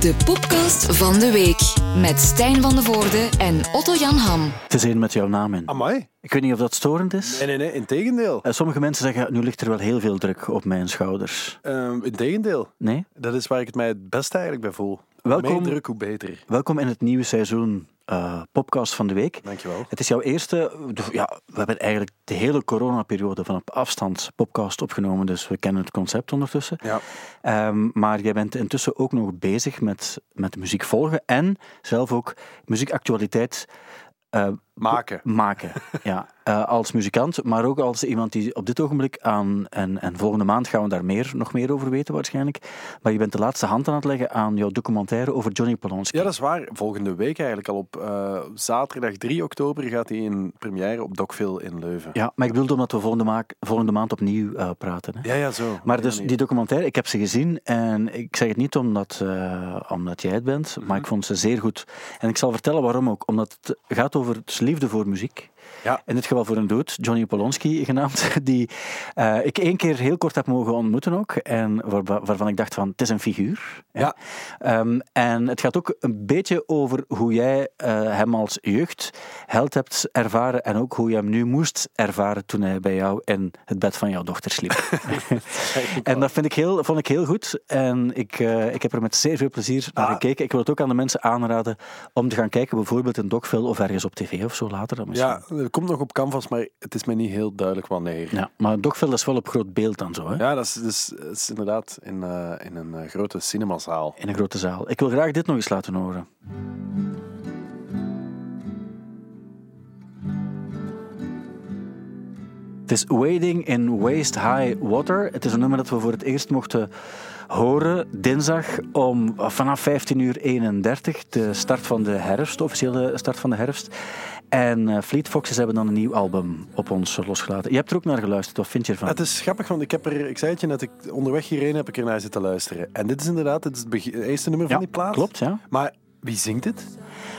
De podcast van de week met Stijn van de Voorde en Otto Jan Ham. Het is een met jouw naam in. Amai. Ik weet niet of dat storend is. Nee, nee, nee, integendeel. Eh, Sommige mensen zeggen, nu ligt er wel heel veel druk op mijn schouders. Ehm integendeel. Nee? Dat is waar ik het mij het beste eigenlijk bij voel. Welkom. Hoe meer druk, hoe beter. Welkom in het nieuwe seizoen eh podcast van de week. Dankjewel. Het is jouw eerste... Ja, we hebben eigenlijk de hele coronaperiode van op afstand podcast opgenomen, dus we kennen het concept ondertussen. Ja. Ehm, maar jij bent intussen ook nog bezig met, met muziek volgen en zelf ook muziekactualiteit eh, Maken. maken. ja. Eh, als muzikant, maar ook als iemand die op dit ogenblik aan, en, en volgende maand gaan we daar meer, nog meer over weten waarschijnlijk, maar je bent de laatste hand aan het leggen aan jouw documentaire over Johnny Polonsky. Ja, dat is waar. Volgende week eigenlijk al op eh, zaterdag 3 oktober gaat hij in première op Dokville in Leuven. Ja, maar ik bedoelde omdat we volgende, maak, volgende maand opnieuw eh, praten. Hè. Ja, ja, zo. Maar dus die documentaire, ik heb ze gezien en ik zeg het niet omdat, omdat jij het bent, Mhm. maar ik vond ze zeer goed. En ik zal vertellen waarom ook. Omdat het gaat over dus liefde voor muziek. Ja. In dit geval voor een dood, Johnny Polonsky genaamd, die eh, ik één keer heel kort heb mogen ontmoeten ook. En waar- waarvan ik dacht van, het is een figuur. Ja. Ehm, en het gaat ook een beetje over hoe jij eh, hem als jeugdheld hebt ervaren en ook hoe je hem nu moest ervaren toen hij bij jou in het bed van jouw dochter sliep. en dat vind ik heel, vond ik heel goed en ik, eh, ik heb er met zeer veel plezier naar Ah. gekeken. Ik wil het ook aan de mensen aanraden om te gaan kijken, bijvoorbeeld in Dokville of ergens op tv of zo later dan misschien. Ja, komt nog op canvas, maar het is mij niet heel duidelijk wanneer. Ja, maar Dokville is wel op groot beeld dan zo, hè? Ja, dat is, dat is, dat is inderdaad in, eh, in een eh, grote cinemazaal. in een grote zaal. Ik wil graag dit nog eens laten horen. Het is Wading in Waist High Water. Het is een nummer dat we voor het eerst mochten horen dinsdag om vanaf 15 uur 31, de start van de herfst, officiële start van de herfst. En eh, Fleet Foxes hebben dan een nieuw album op ons losgelaten. Je hebt er ook naar geluisterd, wat vind je ervan? Het is grappig, want ik heb er, ik zei het je net, ik, onderweg hierheen heb ik er naar zitten luisteren. En dit is inderdaad het, is het begin- het eerste nummer ja, van die plaat. klopt, ja. Maar wie zingt dit?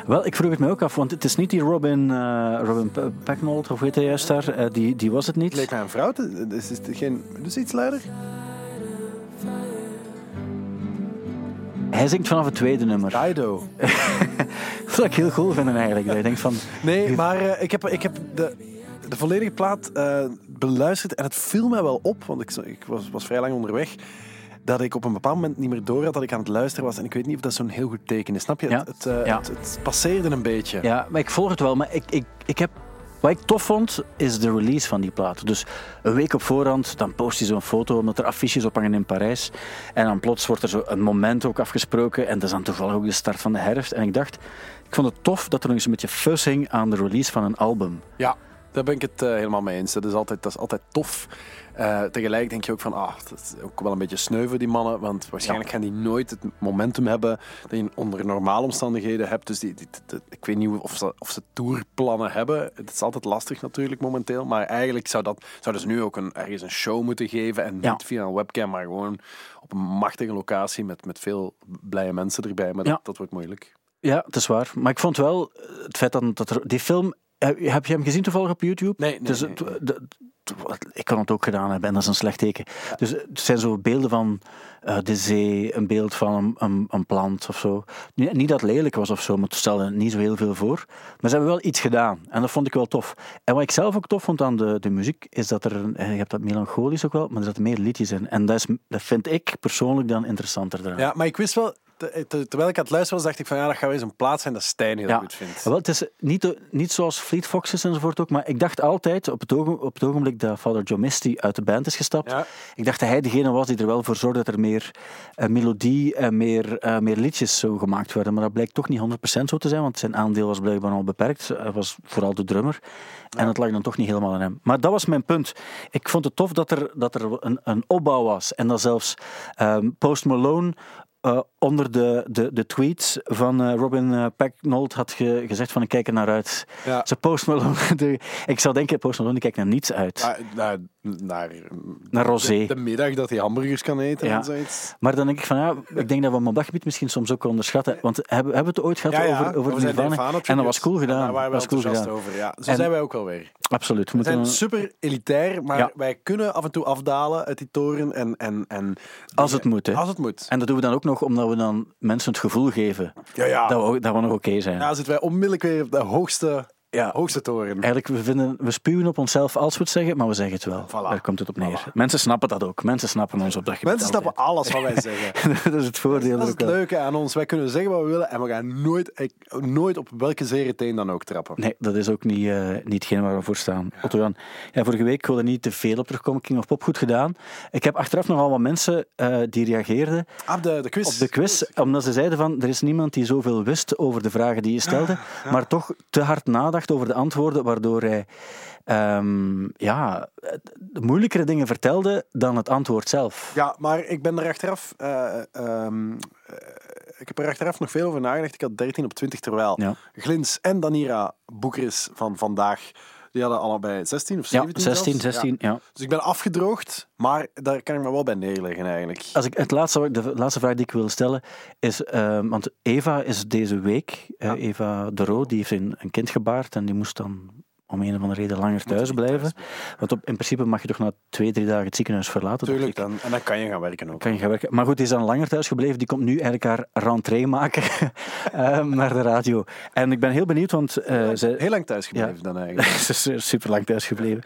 Wel, ik vroeg het me ook af, want het is niet die Robin, eh Robin Pecknold, of weet hij juist daar, eh, die, die was het Het niet. leek mij een vrouw. Is, is het geen, dus iets luider? Hij zingt vanaf het tweede nummer. Dido. Dat zou ik heel cool vinden eigenlijk. Dat je denkt van, Nee, maar eh, ik heb, ik heb de, de volledige plaat eh, beluisterd en het viel mij wel op, want ik, ik was, was vrij lang onderweg, dat ik op een bepaald moment niet meer door had dat ik aan het luisteren was. En ik weet niet of dat zo'n heel goed teken is. Snap je? Ja. Het, het, eh, Ja. het, het passeerde een beetje. ja, maar ik volg het wel, maar ik, ik, ik heb... Wat ik tof vond, is de release van die plaat. Dus een week op voorhand, dan post hij zo'n foto omdat er affiches ophangen in Parijs. En dan plots wordt er zo een moment ook afgesproken. En dat is dan toevallig ook de start van de herfst. En ik dacht, ik vond het tof dat er nog eens een beetje fuzz hing aan de release van een album. Ja, daar ben ik het eh, helemaal mee eens. Dat is altijd, dat is altijd tof. Eh, tegelijk denk je ook van, ah, dat is ook wel een beetje sneu voor die mannen, want waarschijnlijk gaan die nooit het momentum hebben dat je onder normale omstandigheden hebt. Dus die, die- die- ik weet niet of ze, of ze tourplannen hebben. Het is altijd lastig natuurlijk momenteel, maar eigenlijk zou dat, zouden ze nu ook een, ergens een show moeten geven en niet Ja. via een webcam, maar gewoon op een machtige locatie met, met veel blije mensen erbij. Maar dat, Ja. dat wordt moeilijk. Ja, het is waar. Maar ik vond wel het feit dat, dat er die film. Heb, je hem gezien toevallig op YouTube? Nee, nee, Dus nee. ik kan het ook gedaan hebben en dat is een slecht teken. Dus het zijn zo beelden van eh, de zee, een beeld van een, een, een plant of zo. Niet, niet dat het lelijk was of zo, maar het stelde niet zo heel veel voor. Maar ze hebben wel iets gedaan en dat vond ik wel tof. En wat ik zelf ook tof vond aan de, de muziek, is dat er, eh, je hebt dat melancholisch ook wel, maar er zaten meer liedjes in. En dat, is, dat vind ik persoonlijk dan interessanter eraan. Ja, maar ik wist wel, terwijl ik aan het luisteren was, dacht ik van ja, dat gaat weer zo'n plaats zijn dat Stijn heel Ja. goed vindt. Wel, het is niet, niet zoals Fleet Foxes enzovoort ook, maar ik dacht altijd op het, ogen- op het ogenblik dat Father Joe Misty uit de band is gestapt, Ja. ik dacht dat hij degene was die er wel voor zorgde dat er meer eh, melodie en meer, eh, meer liedjes zo gemaakt werden. Maar dat blijkt toch niet 100% zo te zijn, want zijn aandeel was blijkbaar al beperkt. Hij was vooral de drummer. En dat lag dan toch niet helemaal aan hem. Maar dat was mijn punt. Ik vond het tof dat er, dat er een, een opbouw was. En dat zelfs ehm, Post Malone eh, onder de, de, de tweets van eh, Robin uh, Pecknold had ge- gezegd van ik kijk er naar uit. Ja. Ze Post Malone, de- ik zou denken Post Malone die kijkt naar niets uit. Naar, naar, Naar rosé. De, de middag dat hij hamburgers kan eten Ja. en zoiets. Maar dan denk ik van ja, ik denk dat we hem op dat gebied misschien soms ook onderschatten. Want hebben, hebben we het ooit gehad over, over Nirvana? Nirvana En dat was cool gedaan. Daar waren we Dat was cool gedaan. over. Ja. Zo En- zijn wij ook alweer. Absoluut. We We zijn super elitair, maar wij kunnen af en toe afdalen uit die toren. En, en, en als het moet, hè. Als het moet. En dat doen we dan ook nog omdat we dan mensen het gevoel geven Ja, ja. dat, we, dat we nog oké zijn. Ja, zitten wij onmiddellijk weer op de hoogste, Ja. hoogste toren. Eigenlijk, we, vinden, we spuwen op onszelf als we het zeggen, maar we zeggen het wel. Voilà. Daar komt het op neer. Voilà. Mensen snappen dat ook. Mensen snappen ons op dat gebied Mensen snappen alles wat wij zeggen. dat is het voordeel Dat is ook het wel. leuke aan ons. Wij kunnen zeggen wat we willen en we gaan nooit, nooit op welke zere teen dan ook trappen. Nee, dat is ook niet, eh niet hetgeen waar we voor staan. Otto Jan, ja, vorige week, ik wil er niet te veel op terugkomen, King of Pop goed gedaan. Ik heb achteraf nogal wat mensen eh, die reageerden Ah, de, de quiz. op de quiz, omdat ze zeiden van, er is niemand die zoveel wist over de vragen die je stelde, maar toch te hard nadacht over de antwoorden, waardoor hij ehm, ja, de moeilijkere dingen vertelde dan het antwoord zelf. Ja, maar ik ben er achteraf... eh, ik heb er achteraf nog veel over nagedacht. Ik had 13 op 20, terwijl Ja. Glins en Danira Boekeris van vandaag... Die hadden allebei 16 of Ja, 17 16, zelfs. 16, Ja. ja. Dus ik ben afgedroogd, maar daar kan ik me wel bij neerleggen eigenlijk. Als ik, het laatste, de laatste vraag die ik wil stellen is, ehm, want Eva is deze week, Eva de Roo, die heeft een, een kind gebaard en die moest dan om een of andere reden langer thuis blijven. Want op, in principe mag je toch na twee, drie dagen het ziekenhuis verlaten. Tuurlijk, dan, en dan kan je gaan werken ook. Kan je gaan werken. Maar goed, die is dan langer thuis gebleven. Die komt nu eigenlijk haar rentree maken ehm, naar de radio. En ik ben heel benieuwd, want eh, ze, Heel lang thuis gebleven dan eigenlijk. ze is super lang thuis gebleven.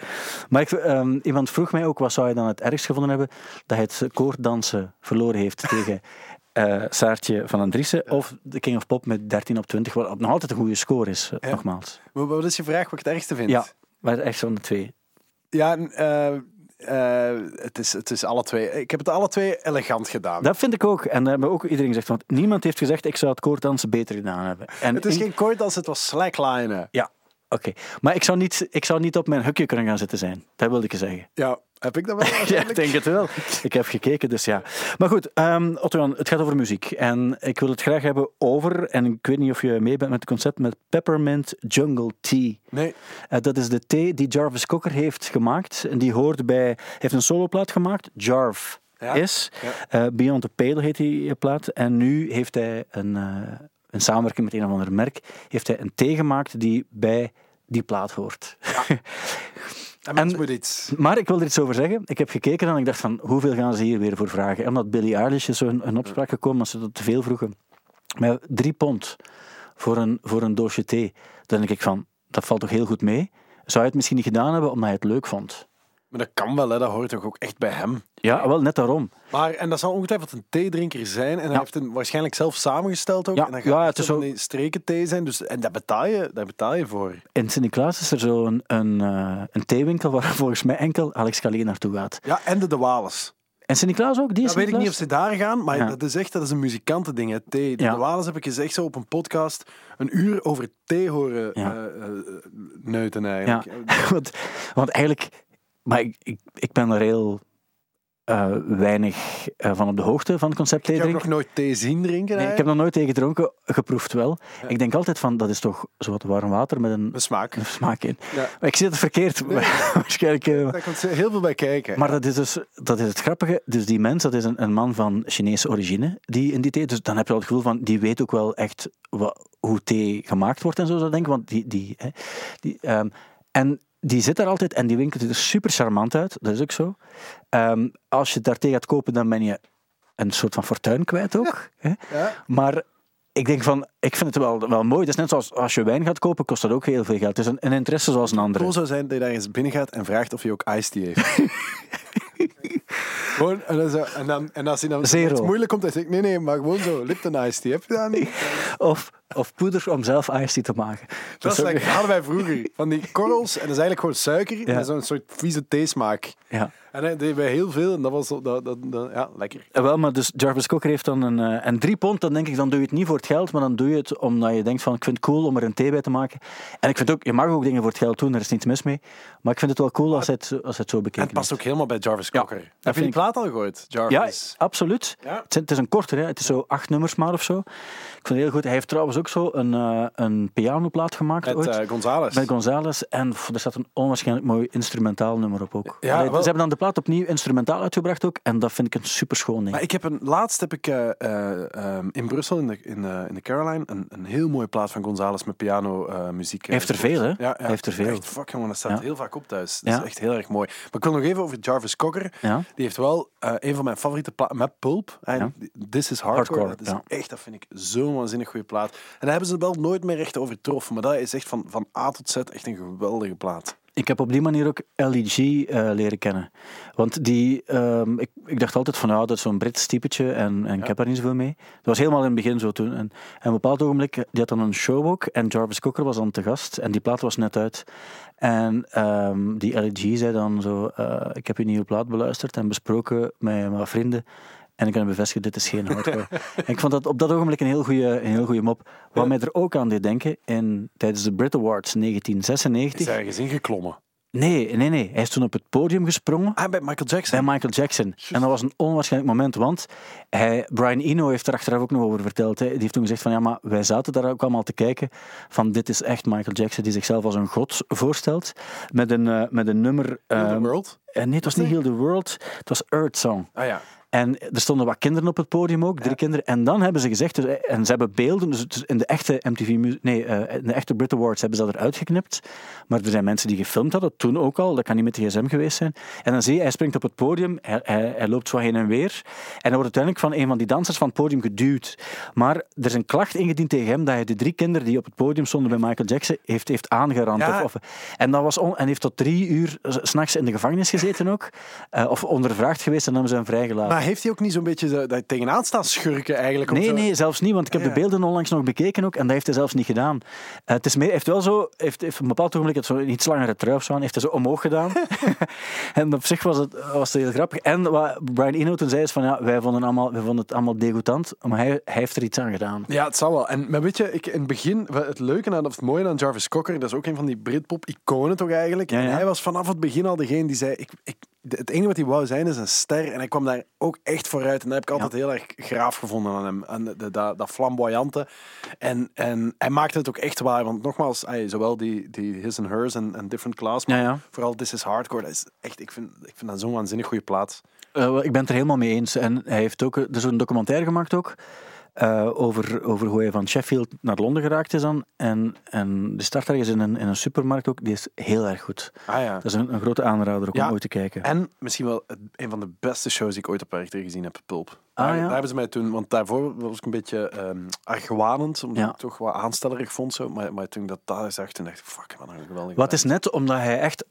Maar ik, ehm, iemand vroeg mij ook, wat zou je dan het ergst gevonden hebben? Dat hij het koorddansen verloren heeft tegen eh, Saartje van Andriessen of de King of Pop met 13 op 20, wat nog altijd een goede score is, eh, Ja. nogmaals. Maar wat is je vraag wat ik het ergste vind? Ja, maar het ergste van de twee. Ja, eh, het, is, het is alle twee. Ik heb het alle twee elegant gedaan. Dat vind ik ook. En dat hebben ook iedereen gezegd, want niemand heeft gezegd, ik zou het koorddansen beter gedaan hebben. En het is in- geen kort als het was slacklinen. Ja, oké. Maar ik zou, niet, ik zou niet op mijn hukje kunnen gaan zitten zijn. Dat wilde ik je zeggen. Ja, heb ik dat wel Ja, ik denk het wel. Ik heb gekeken, dus ja. Maar goed, ehm Otto het gaat over muziek. En ik wil het graag hebben over, en ik weet niet of je mee bent met het concept, met Peppermint Jungle Tea. Nee. Eh, dat is de thee die Jarvis Cocker heeft gemaakt. En die hoort bij, hij heeft een soloplaat gemaakt, Jarv Ja. is. Ja. Eh, Beyond the Pale heet die eh, plaat. En nu heeft hij een, een samenwerking met een of ander merk, heeft hij een thee gemaakt die bij die plaat hoort. En mensen moet iets. Maar ik wil er iets over zeggen. Ik heb gekeken en ik dacht van, hoeveel gaan ze hier weer voor vragen? En omdat Billie Eilish is zo in opspraak gekomen, als ze dat te veel vroegen. Maar drie pond voor een, voor een doosje thee. Dan denk ik van, dat valt toch heel goed mee? Zou je het misschien niet gedaan hebben omdat hij het leuk vond? Maar dat kan wel, hè. dat hoort toch ook echt bij hem. Ja, wel net daarom. Maar, en dat zal ongetwijfeld een theedrinker zijn. En hij Ja. heeft hem waarschijnlijk zelf samengesteld ook. Ja, en dan ja, gaat het is zo die streken thee zijn. Dus, en daar betaal, je, daar betaal je voor. In Sint-Niklaas is er zo een, een, eh, een theewinkel waar volgens mij enkel Alex Calais naartoe gaat. Ja, en de de Wales. En Sint-Niklaas ook? Die is Dat weet ik niet of ze daar gaan, maar Ja. dat is echt dat is een muzikantending. Hè. Thee. De Ja. Wales heb ik gezegd zo op een podcast een uur over thee horen Ja. eh, eh, neuten Ja, eigenlijk. want, want eigenlijk... Maar ik, ik, ik ben er heel eh, weinig eh, van op de hoogte van het concept thee Ik heb drinken. nog nooit thee zien drinken. Nee, ik heb nog nooit thee gedronken, geproefd wel. Ik denk altijd van, dat is toch zo wat warm water met een, Een smaak. een smaak in. Ja. Maar ik zie het verkeerd. Waarschijnlijk... eh, Daar komt heel veel bij kijken. maar dat is dus dat is het grappige. Dus die mens, dat is een, een man van Chinese origine, die in die thee. Dus dan heb je al het gevoel van, die weet ook wel echt hoe thee gemaakt wordt en zo, zou ik denken. Want die, die, hè, die, ehm, en die zit daar altijd en die winkelt er super charmant uit. Dat is ook zo. Ehm, als je daar thee gaat kopen, dan ben je een soort van fortuin kwijt ook. Hè? Ja. Maar ik denk van, ik vind het wel, wel mooi. Het is net zoals als je wijn gaat kopen, kost dat ook heel veel geld. Het is een, een interesse zoals een andere. cool zou zijn dat je daar eens binnen gaat en vraagt of hij ook iced tea heeft. gewoon, en dan, zo, en, dan, en als hij dan Zero. iets moeilijk komt, dan zeg ik, nee, nee, maar gewoon zo, Lipton iced tea, heb je dat niet? Of of poeder om zelf iced te maken. Dat, is like, hadden wij vroeger. Van die korrels. En dat is eigenlijk gewoon suiker. Ja. Met zo'n soort vieze theesmaak. ja. En dat deden wij heel veel. En dat was zo- dat, dat, dat- ja, lekker. Eh, Wel, maar dus Jarvis Cocker heeft dan een... eh, en drie pond, dan denk ik, dan doe je het niet voor het geld, maar dan doe je het omdat je denkt van, ik vind het cool om er een thee bij te maken. En ik vind ook, je mag ook dingen voor het geld doen, daar is niets mis mee. Maar ik vind het wel cool als het, als het zo En bekeken het past ook helemaal bij Jarvis Cocker. Heb je die plaat al gehoord? Ja, Jarvis. absoluut. Ja. Het, is, het is een korter, hè. het is zo acht nummers maar of zo. Ik vind het heel goed. Hij heeft trouwens ook zo een, eh, een pianoplaat gemaakt Met ooit. eh, Gonzales. met Gonzales. En pff, er staat een onwaarschijnlijk mooi instrumentaal nummer op ook. Ja, Allee, wel- Ze hebben dan de plaat opnieuw instrumentaal uitgebracht ook. En dat vind ik een super schoon ding. Maar ik heb een, laatst heb ik eh, eh, ehm, in Brussel, in de, in, eh, in de Caroline, een, een heel mooie plaat van Gonzales met piano muziek. Heeft er veel, hè? Ja, ja. Heeft er veel. Echt, fuck jongen, dat staat Ja. heel vaak op thuis. Dat is echt heel erg mooi. Maar ik wil nog even over Jarvis Cocker. Ja. Die heeft wel een van mijn favoriete platen met Pulp. En This is Hardcore. Hardcore, dat is echt, dat vind ik zo'n waanzinnig goede plaat. En daar hebben ze wel nooit meer echt overtroffen. Maar dat is echt van, van A tot Z echt een geweldige plaat. Ik heb op die manier ook LEG eh, leren kennen. Want die, ehm, ik, ik dacht altijd van, nou, dat is zo'n Brits typetje en, en ik heb daar niet zoveel mee. Dat was helemaal in het begin zo toen. En, en op een bepaald ogenblik, die had dan een show ook en Jarvis Cocker was dan te gast en die plaat was net uit. En ehm, die LEG zei dan zo, eh, ik heb je nieuwe plaat beluisterd en besproken met mijn vrienden. En ik kan bevestigen, dit is geen hardcore. en ik vond dat op dat ogenblik een heel goede, een heel goede mop. Wat mij er ook aan deed denken, in, tijdens de Brit Awards 1996... Is ergens ingeklommen. Nee, nee, nee. Hij is toen op het podium gesprongen Ah, bij Michael Jackson. bij Michael Jackson. En dat was een onwaarschijnlijk moment, want hij, Brian Eno heeft er achteraf ook nog over verteld. Hè. Die heeft toen gezegd van, ja, maar wij zaten daar ook allemaal te kijken van dit is echt Michael Jackson die zichzelf als een god voorstelt. Met een, eh, met een nummer... Heal the ehm, World. eh, nee, het was niet Heal the World. Het was Earth Song. Ah ja. En er stonden wat kinderen op het podium ook, drie kinderen. En dan hebben ze gezegd, dus, en ze hebben beelden, dus in de echte MTV, nee, eh, in de echte Brit Awards hebben ze dat eruit geknipt. Maar er zijn mensen die gefilmd hadden, toen ook al, dat kan niet met de gsm geweest zijn. En dan zie je, hij springt op het podium, hij, hij, hij loopt zo heen en weer. En hij wordt uiteindelijk van een van die dansers van het podium geduwd. Maar er is een klacht ingediend tegen hem dat hij de drie kinderen die op het podium stonden bij Michael Jackson heeft, heeft aangerand. Ja. Of, of, en dat was on, en heeft tot drie uur s- s'nachts in de gevangenis gezeten ook. Eh, of ondervraagd geweest en dan hebben ze hem vrijgelaten. Maar heeft hij ook niet zo'n beetje dat je tegenaan staat schurken eigenlijk? Nee, zo- nee, zelfs niet, want ik heb Ja. de beelden onlangs nog bekeken ook en dat heeft hij zelfs niet gedaan. Eh, het is meer, heeft wel zo, heeft, heeft op een bepaald ogenblik het zo een iets langere trui of zo aan, heeft hij zo omhoog gedaan. en op zich was het, was het heel grappig. En wat Brian Eno toen zei is van, ja, wij vonden, allemaal, wij vonden het allemaal degoutant, maar hij, hij heeft er iets aan gedaan. Ja, het zal wel. En, maar weet je, ik, in het begin, het leuke aan, of het mooie aan Jarvis Cocker, dat is ook een van die Britpop-iconen toch eigenlijk. Ja, ja. En hij was vanaf het begin al degene die zei, ik, ik, het enige wat hij wou zijn is een ster. En hij kwam daar ook echt vooruit. En dat heb ik altijd heel erg graaf gevonden aan hem. En de, de- dat, dat flamboyante. En, en hij maakte het ook echt waar. Want nogmaals, zowel die, die His and Hers en, en Different Class, maar Ja, ja. vooral This is Hardcore, dat is echt, ik vind, ik vind dat zo'n waanzinnig goede plaat. Eh, ik ben het er helemaal mee eens. En hij heeft ook er is een documentaire gemaakt ook. Eh, over, over hoe hij van Sheffield naar Londen geraakt is dan. En, en die start ergens in een, in een supermarkt ook. Die is heel erg goed. Ah ja. Dat is een, een grote aanrader ook Ja. om ooit te kijken. En misschien wel een van de beste shows die ik ooit op Werchter gezien heb, Pulp. Ah, daar, ja? daar hebben ze mij toen, want daarvoor was ik een beetje ehm argwanend, omdat Ja. ik toch wat aanstellerig vond. Zo. Maar, maar toen ik dat daar zag, toen dacht ik, fuck, wat een geweldige Wat is net omdat hij echt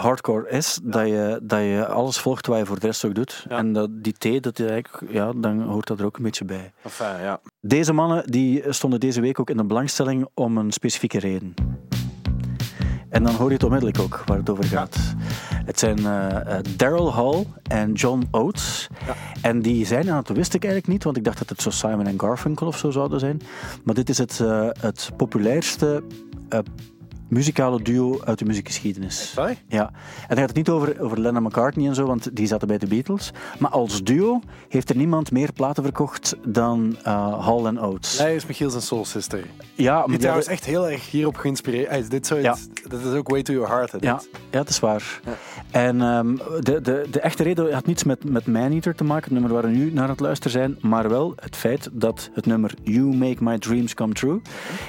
hardcore is, dat, je, dat je alles volgt wat je voor de rest ook doet. Ja. En dat, die thee, dat je eigenlijk, ja, dan hoort dat er ook een beetje bij. Enfin, ja. Deze mannen die stonden deze week ook in de belangstelling om een specifieke reden. En dan hoor je het onmiddellijk ook waar het over gaat. Het zijn eh, eh, Daryl Hall en John Oates. Ja. En die zijn, en dat wist ik eigenlijk niet, want ik dacht dat het zo Simon en Garfunkel of zo zouden zijn. Maar dit is het, eh, het populairste muzikale duo uit de muziekgeschiedenis. Sorry? Ja, en dan gaat het niet over, over Lennon McCartney en zo, want die zaten bij de Beatles. Maar als duo heeft er niemand meer platen verkocht dan eh, Hall en Oates. Hij is Michiel zijn soul sister. Ja, maar Die trouwens echt heel erg hierop geïnspireerd. Is dit Ja. Dat is ook Way to Your Heart. Hè, ja, ja, het is waar. Ja. En ehm, de, de, de echte reden had niets met, met Maneater te maken, het nummer waar we nu naar het luisteren zijn, maar wel het feit dat het nummer You Make My Dreams Come True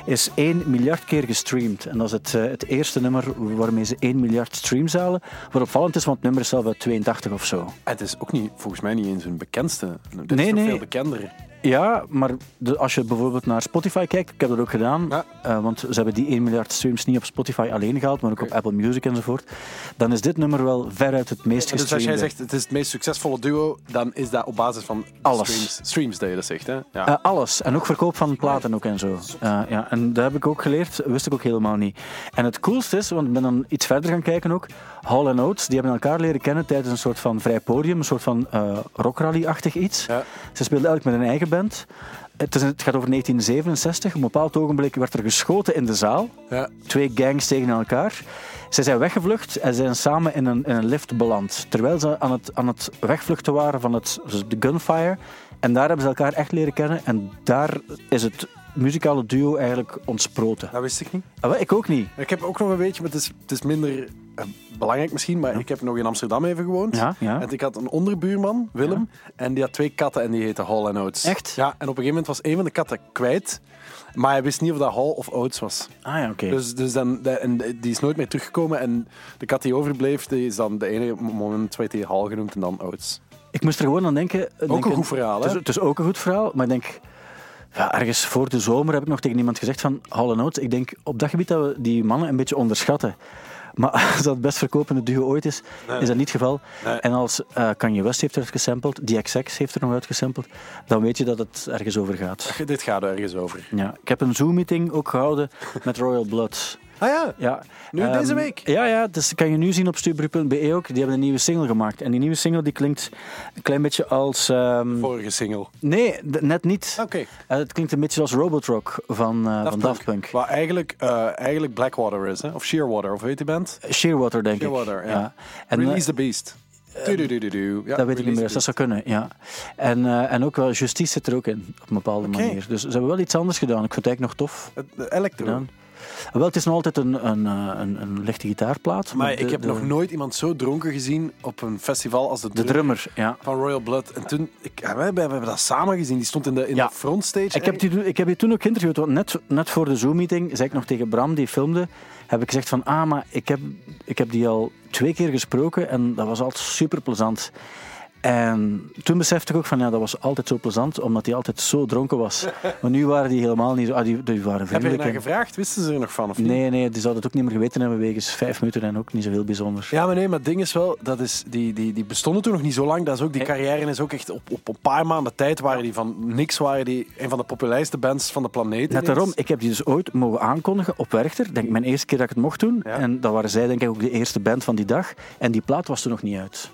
is 1 miljard keer gestreamd. En dat is het, eh, het eerste nummer waarmee ze 1 miljard streams halen. Wat opvallend is, want het nummer is zelf uit 82 of zo. Het is ook niet, volgens mij niet eens hun bekendste. Dit Nee, is nee. veel bekender. Ja, maar de- als je bijvoorbeeld naar Spotify kijkt, ik heb dat ook gedaan, Ja. eh, want ze hebben die 1 miljard streams niet op Spotify alleen gehaald, maar ook op Apple Music enzovoort. Dan is dit nummer wel veruit het meest Dus als jij zegt het is het meest succesvolle duo, dan is dat op basis van Alles. streams, streams dat je dat zegt. Hè? Ja. Eh, alles. En ook verkoop van platen ook en zo. Eh, ja, en dat heb ik ook geleerd, wist ik ook helemaal niet. En het coolste is, want ik ben dan iets verder gaan kijken ook, Hall Oates, die hebben elkaar leren kennen tijdens een soort van vrij podium, een soort van eh rockrally-achtig iets. Ja. Ze speelden eigenlijk met een eigen band. Het, is, het gaat over 1967. Op een bepaald ogenblik werd er geschoten in de zaal. Ja. Twee gangs tegen elkaar. Ze zijn weggevlucht en zijn samen in een, in een lift beland. Terwijl ze aan het, aan het wegvluchten waren van het, dus de gunfire. En daar hebben ze elkaar echt leren kennen. En daar is het muzikale duo eigenlijk ontsproten. Dat wist ik niet. Ah, ik ook niet. Ik heb ook nog een beetje, maar het is, het is minder belangrijk misschien, maar ik heb nog in Amsterdam even gewoond. Ja, ja. En ik had een onderbuurman, Willem, en die had twee katten en die heette Hall en Oates. Echt? Ja, en op een gegeven moment was een van de katten kwijt, maar hij wist niet of dat Hall of Oates was. Ah ja, oké. Dus, dus dan, en die is nooit meer teruggekomen en de kat die overbleef, die is dan de enige moment werd hij Hall genoemd en dan Oates. Ik moest er gewoon aan denken. Ook een goed verhaal, Het is, het is ook een goed verhaal, maar ik denk... Ja, ergens voor de zomer heb ik nog tegen iemand gezegd van Hall Oates. Ik denk op dat gebied dat we die mannen een beetje onderschatten. Maar als dat het best verkopende duo ooit is, is dat niet het geval. Nee. En als eh, Kanye West heeft er gesampled, DXX heeft er nog uitgesampled, dan weet je dat het ergens over gaat. Dit gaat er ergens over. Ja, ik heb een Zoom-meeting ook gehouden met Royal Blood. Ah ja, Ja. Nu, Ehm, deze week? Ja, ja, dus kan je nu zien op stubru.be ook. Die hebben een nieuwe single gemaakt. En die nieuwe single die klinkt een klein beetje als... ehm, vorige single. Nee, net niet. Oké. Eh, het klinkt een beetje als Robotrock van, eh, van Daft Punk. Wat eigenlijk, eh, eigenlijk Blackwater is, hè? of Shearwater, of weet die band? Shearwater, denk Shearwater, ik. ja. En, eh, Release the Beast. Du-du-du-du-du. Ja, dat weet ik niet meer, dat zou kunnen, ja. En, eh, en ook wel Justice zit er ook in, op een bepaalde Oké. manier. Dus ze hebben wel iets anders gedaan. Ik vind het eigenlijk nog tof Beast. Het- Electro. gedaan. Wel, het is nog altijd een, een, eh, een, een lichte gitaarplaat. Maar de- ik heb de, nog nooit iemand zo dronken gezien op een festival als de, De drummer drummer, ja. van Royal Blood. En toen, ik, ja, we, hebben, we hebben dat samen gezien. Die stond in de, in Ja. de frontstage. Ik heb, die, toen- ik heb die toen ook geïnterviewd, want net, net voor de Zoom-meeting zei ik nog tegen Bram, die filmde, heb ik gezegd van, ah, maar ik heb, ik heb die al twee keer gesproken en dat was altijd super plezant. En toen besefte ik ook van, ja, dat was altijd zo plezant, omdat hij altijd zo dronken was. Maar nu waren die helemaal niet zo, ah, die, die waren Heb je er naar gevraagd? Wisten ze er nog van of niet? Nee, nee, die zouden het ook niet meer geweten hebben wegens vijf minuten en ook niet zo heel bijzonder. Ja, maar nee, maar het ding is wel, dat is, die, die, die bestonden toen nog niet zo lang. Dat is ook, die carrière is ook echt op, op een paar maanden tijd waren die van niks, waren die een van de populairste bands van de planeet. Net daarom, ik heb die dus ooit mogen aankondigen op Werchter. Denk mijn eerste keer dat ik het mocht doen. Ja. En dat waren zij denk ik ook de eerste band van die dag. En die plaat was toen nog niet uit.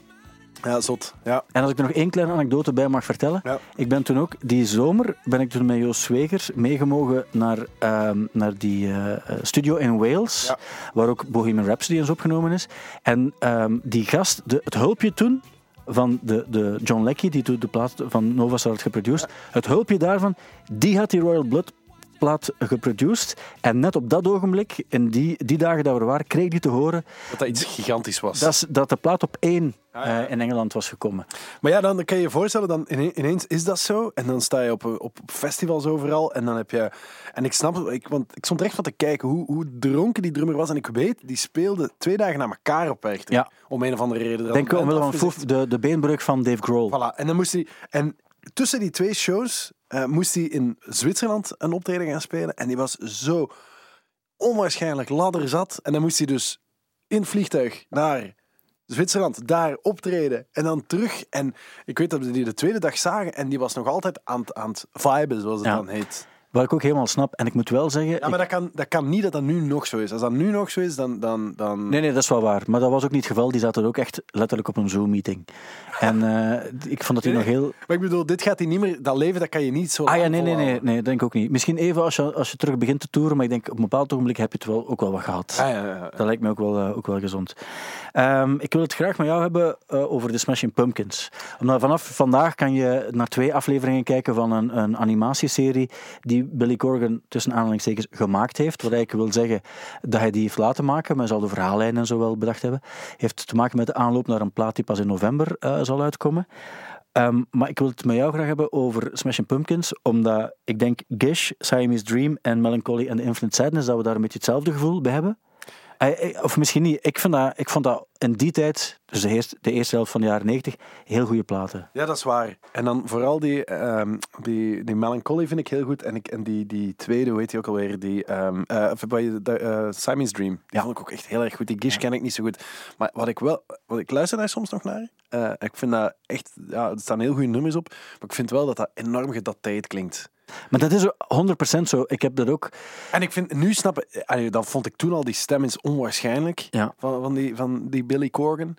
Ja, zot. Ja. En als ik er nog één kleine anekdote bij mag vertellen. Ja. Ik ben toen ook, die zomer, ben ik toen met Joost Zwegers meegemogen naar, ehm, naar die eh, studio in Wales. Ja. Waar ook Bohemian Rhapsody eens opgenomen is. En ehm, die gast, de, het hulpje toen van de, de John Leckie, die toen de plaat van Nova Star had geproduceerd. Het hulpje daarvan, die had die Royal Blood plaat geproduceerd. En net op dat ogenblik, in die, die dagen dat we er waren, kreeg die te horen Dat dat iets gigantisch was. dat, is- dat de plaat op één Ah, ja. eh, in Engeland was gekomen. Maar ja, dan kan je je voorstellen, dan ine- ineens is dat zo. En dan sta je op, op, op festivals overal. En dan heb je. En ik snap ik, want ik stond er echt van te kijken hoe, hoe dronken die drummer was. En ik weet, die speelde twee dagen na elkaar op Werchter. Ja. Om een of andere reden. Denk omwille van de, de beenbreuk van Dave Grohl. Voilà. En dan moest hij. En tussen die twee shows eh, moest hij in Zwitserland een optreden gaan spelen. En die was zo onwaarschijnlijk ladderzat. En dan moest hij dus in het vliegtuig naar Zwitserland, daar optreden en dan terug. En ik weet dat we die de tweede dag zagen en die was nog altijd aan, het- aan het viben, zoals het Ja. dan heet. Wat ik ook helemaal snap. En ik moet wel zeggen... Ja, maar dat kan, dat kan niet dat dat nu nog zo is. Als dat nu nog zo is, dan... dan, dan... Nee, nee, dat is wel waar. Maar dat was ook niet het geval. Die zaten ook echt letterlijk op een Zoom-meeting. En eh, ik vond dat hij Nee, nog heel... Maar ik bedoel, dit gaat hij niet meer... Dat leven, dat kan je niet zo Ah ja, nee, nee, nee, nee, denk ik ook niet. Misschien even als je, als je terug begint te toeren, maar ik denk op een bepaald ogenblik heb je het wel, ook wel wat gehad. Ah, ja, ja, ja. Dat lijkt me ook wel, eh, ook wel gezond. Ehm, ik wil het graag met jou hebben eh, over de Smashing Pumpkins. Omdat vanaf vandaag kan je naar twee afleveringen kijken van een, een animatieserie die Billy Corgan tussen aanhalingstekens gemaakt heeft. Wat eigenlijk wil zeggen dat hij die heeft laten maken, maar hij zal de verhaallijn en zo wel bedacht hebben. Heeft te maken met de aanloop naar een plaat die pas in november eh, zal uitkomen. Ehm, maar ik wil het met jou graag hebben over Smashing Pumpkins, omdat ik denk Gish, Siamese Dream en Melancholy and the Infinite Sadness, dat we daar een beetje hetzelfde gevoel bij hebben. Eh, eh, Of misschien niet. Ik, vind dat, ik vond dat in die tijd, dus de eerste, de eerste helft van de jaren 90, heel goede platen. Ja, dat is waar. En dan vooral die, ehm, die, die Melancholy vind ik heel goed. En, ik, en die, die tweede, hoe heet die ook alweer? Die, ehm eh, Simon's Dream. Die Ja. vond ik ook echt heel erg goed. Die Gish ken ik niet zo goed. Maar wat ik wel... Wat ik luister daar soms nog naar. ik vind dat echt... Ja, er staan heel goede nummers op. Maar ik vind wel dat dat enorm gedateerd klinkt. Maar dat is 100% zo. Ik heb dat ook. En ik vind, nu snappen, allee, dat vond ik toen al, die stem is onwaarschijnlijk Ja. van, van, die, van die Billy Corgan.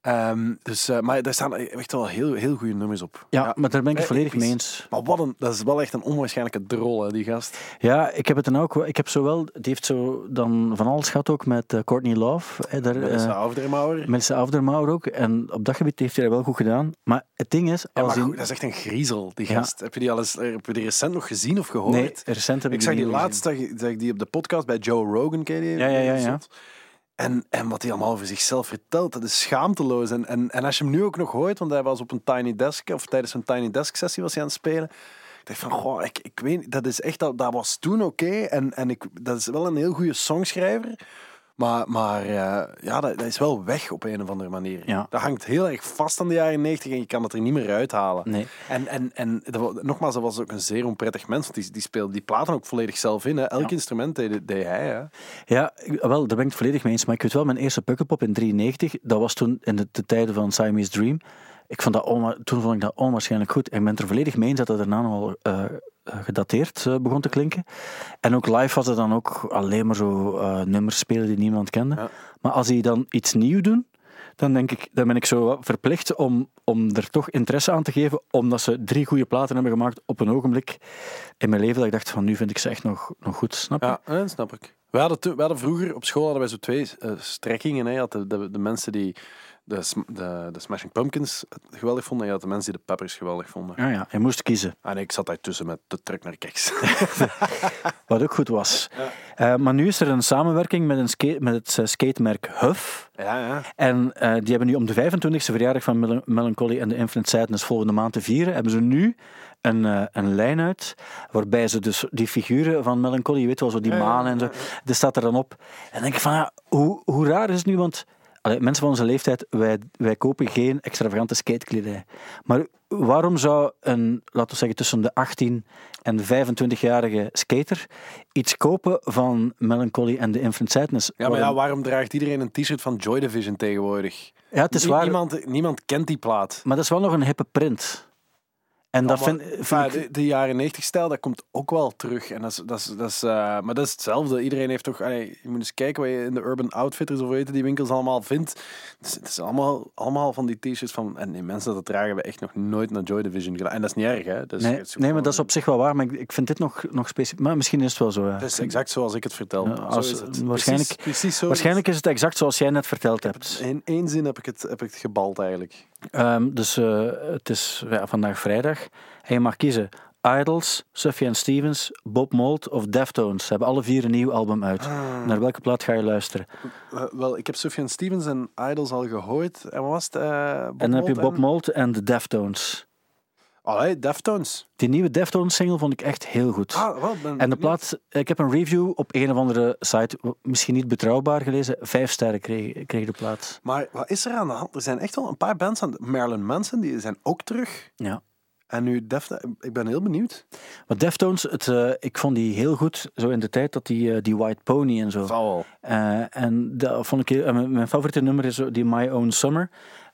Ehm, dus, eh, maar daar staan echt wel heel, heel goede nummers op. Ja, maar daar ben ik het Eh, volledig mee eens. Maar wat een, dat is wel echt een onwaarschijnlijke drol, hè, die gast. Ja, ik heb het dan ook. Ik heb zowel. Die heeft zo dan van alles gehad ook met eh, Courtney Love. daar, Met Afdermauer. Melissa Afdermauer ook. En op dat gebied heeft hij dat wel goed gedaan. Maar het ding is, Ja, als maar hij- goed, dat is echt een griezel, die Ja. gast. Heb je die, al eens, heb je die recent nog gezien of gehoord? Nee, recent heb ik, ik zag die niet laatst zag, zag ik die op de podcast bij Joe Rogan, ken je die? Ja, ja, ja, ja. En, en wat hij allemaal over zichzelf vertelt, dat is schaamteloos. En, en, en als je hem nu ook nog hoort, want hij was op een Tiny Desk, of tijdens een Tiny Desk sessie was hij aan het spelen. Ik dacht van, goh, ik, ik weet dat is echt, dat, dat was toen oké. En, en ik, dat is wel een heel goede songschrijver. Maar, maar eh, ja, dat, dat is wel weg op een of andere manier. Ja. Dat hangt heel erg vast aan de jaren 90 en je kan het er niet meer uithalen. Nee. En, en, en dat nogmaals, dat was ook een zeer onprettig mens, want die, die speelde die platen ook volledig zelf in. Hè. Elk Ja. instrument deed, deed hij. Hè. Ja, wel, daar ben ik het volledig mee eens. Maar ik weet wel, mijn eerste Pukkelpop in 93, dat was toen in de, de tijden van Siamese Dream. Ik vond dat onwa- toen vond ik dat onwaarschijnlijk goed. En ik ben er volledig mee eens dat het daarna nogal eh, eh, gedateerd eh, begon te klinken. En ook live was het dan ook alleen maar zo eh, nummers spelen die niemand kende. Ja. Maar als die dan iets nieuw doen, dan, denk ik, dan ben ik zo verplicht om, om er toch interesse aan te geven, omdat ze drie goede platen hebben gemaakt op een ogenblik in mijn leven dat ik dacht van nu vind ik ze echt nog, nog goed, snap je? Ja, dat snap ik. We hadden, we hadden vroeger op school hadden wij zo twee strekkingen. Hè. Je had de, de, de mensen die de, de, de Smashing Pumpkins geweldig vonden en je had de mensen die de Peppers geweldig vonden. Ja, ja, je moest kiezen. En ik zat daar tussen met de truck naar keks. Wat ook goed was. Eh, maar nu is er een samenwerking met, een skate, met het eh, skatemerk Huff. ja, ja. En eh, die hebben nu om de 25e verjaardag van Mel- Melancholy en de Infinite Sadness volgende maand te vieren, hebben ze nu een, een lijn uit, waarbij ze dus die figuren van Melancholy, je weet wel, zo die maan en zo, dat staat er dan op. En dan denk ik van, ja, hoe, hoe raar is het nu, want allee, mensen van onze leeftijd, wij, wij kopen geen extravagante skatekledij. Maar waarom zou een, laten we zeggen, tussen de 18 en de 25-jarige skater iets kopen van Melancholy en de Infinite Sadness? ja, maar ja, Waarom- waarom draagt iedereen een t-shirt van Joy Division tegenwoordig? ja, het is waar. Niemand, niemand kent die plaat. Maar dat is wel nog een hippe print. En dat vind, maar, vind maar ik... de, de jaren 90 stijl, dat komt ook wel terug. En dat is, dat is, dat is, eh, maar dat is hetzelfde. Iedereen heeft toch... allee, je moet eens kijken wat je in de Urban Outfitters of hoe heet het, die winkels allemaal vindt. Het is, het is allemaal, allemaal van die t-shirts van... En die mensen dat dragen, hebben echt nog nooit naar Joy Division gedaan. En dat is niet erg, hè. Dat is, nee, nee, maar dat is op zich wel waar. Maar ik, ik vind dit nog, nog specifiek. Maar misschien is het wel zo. Ja. Het is exact zoals ik het vertel. Ja, Zo is het. waarschijnlijk- Precies, precies zo is Waarschijnlijk is het exact zoals jij net verteld hebt. In één zin heb ik het, heb ik het gebald, eigenlijk. Ehm, dus eh, het is ja, vandaag vrijdag. En je mag kiezen. Idols, Sufjan Stevens, Bob Mould of Deftones. Ze hebben alle vier een nieuw album uit. Ah. Naar welke plaat ga je luisteren? Wel, ik heb Sufjan Stevens en Idols al gehoord. En wat was het? eh, en dan heb je Bob Mould en de Deftones. Allee, Deftones. Die nieuwe Deftones single vond ik echt heel goed. Ah, wel, ben En de plaat, ik heb een review op een of andere site, misschien niet betrouwbaar gelezen, vijf sterren kreeg, kreeg de plaat. Maar wat is er aan de hand? Er zijn echt wel een paar bands aan. Marilyn Manson, die zijn ook terug. Ja. En nu Def, ik ben heel benieuwd. Maar Deftones, het, eh, ik vond die heel goed, zo in de tijd dat die, eh, die White Pony en zo. Zal wel. Eh, en dat vond ik mijn, mijn favoriete nummer is die My Own Summer.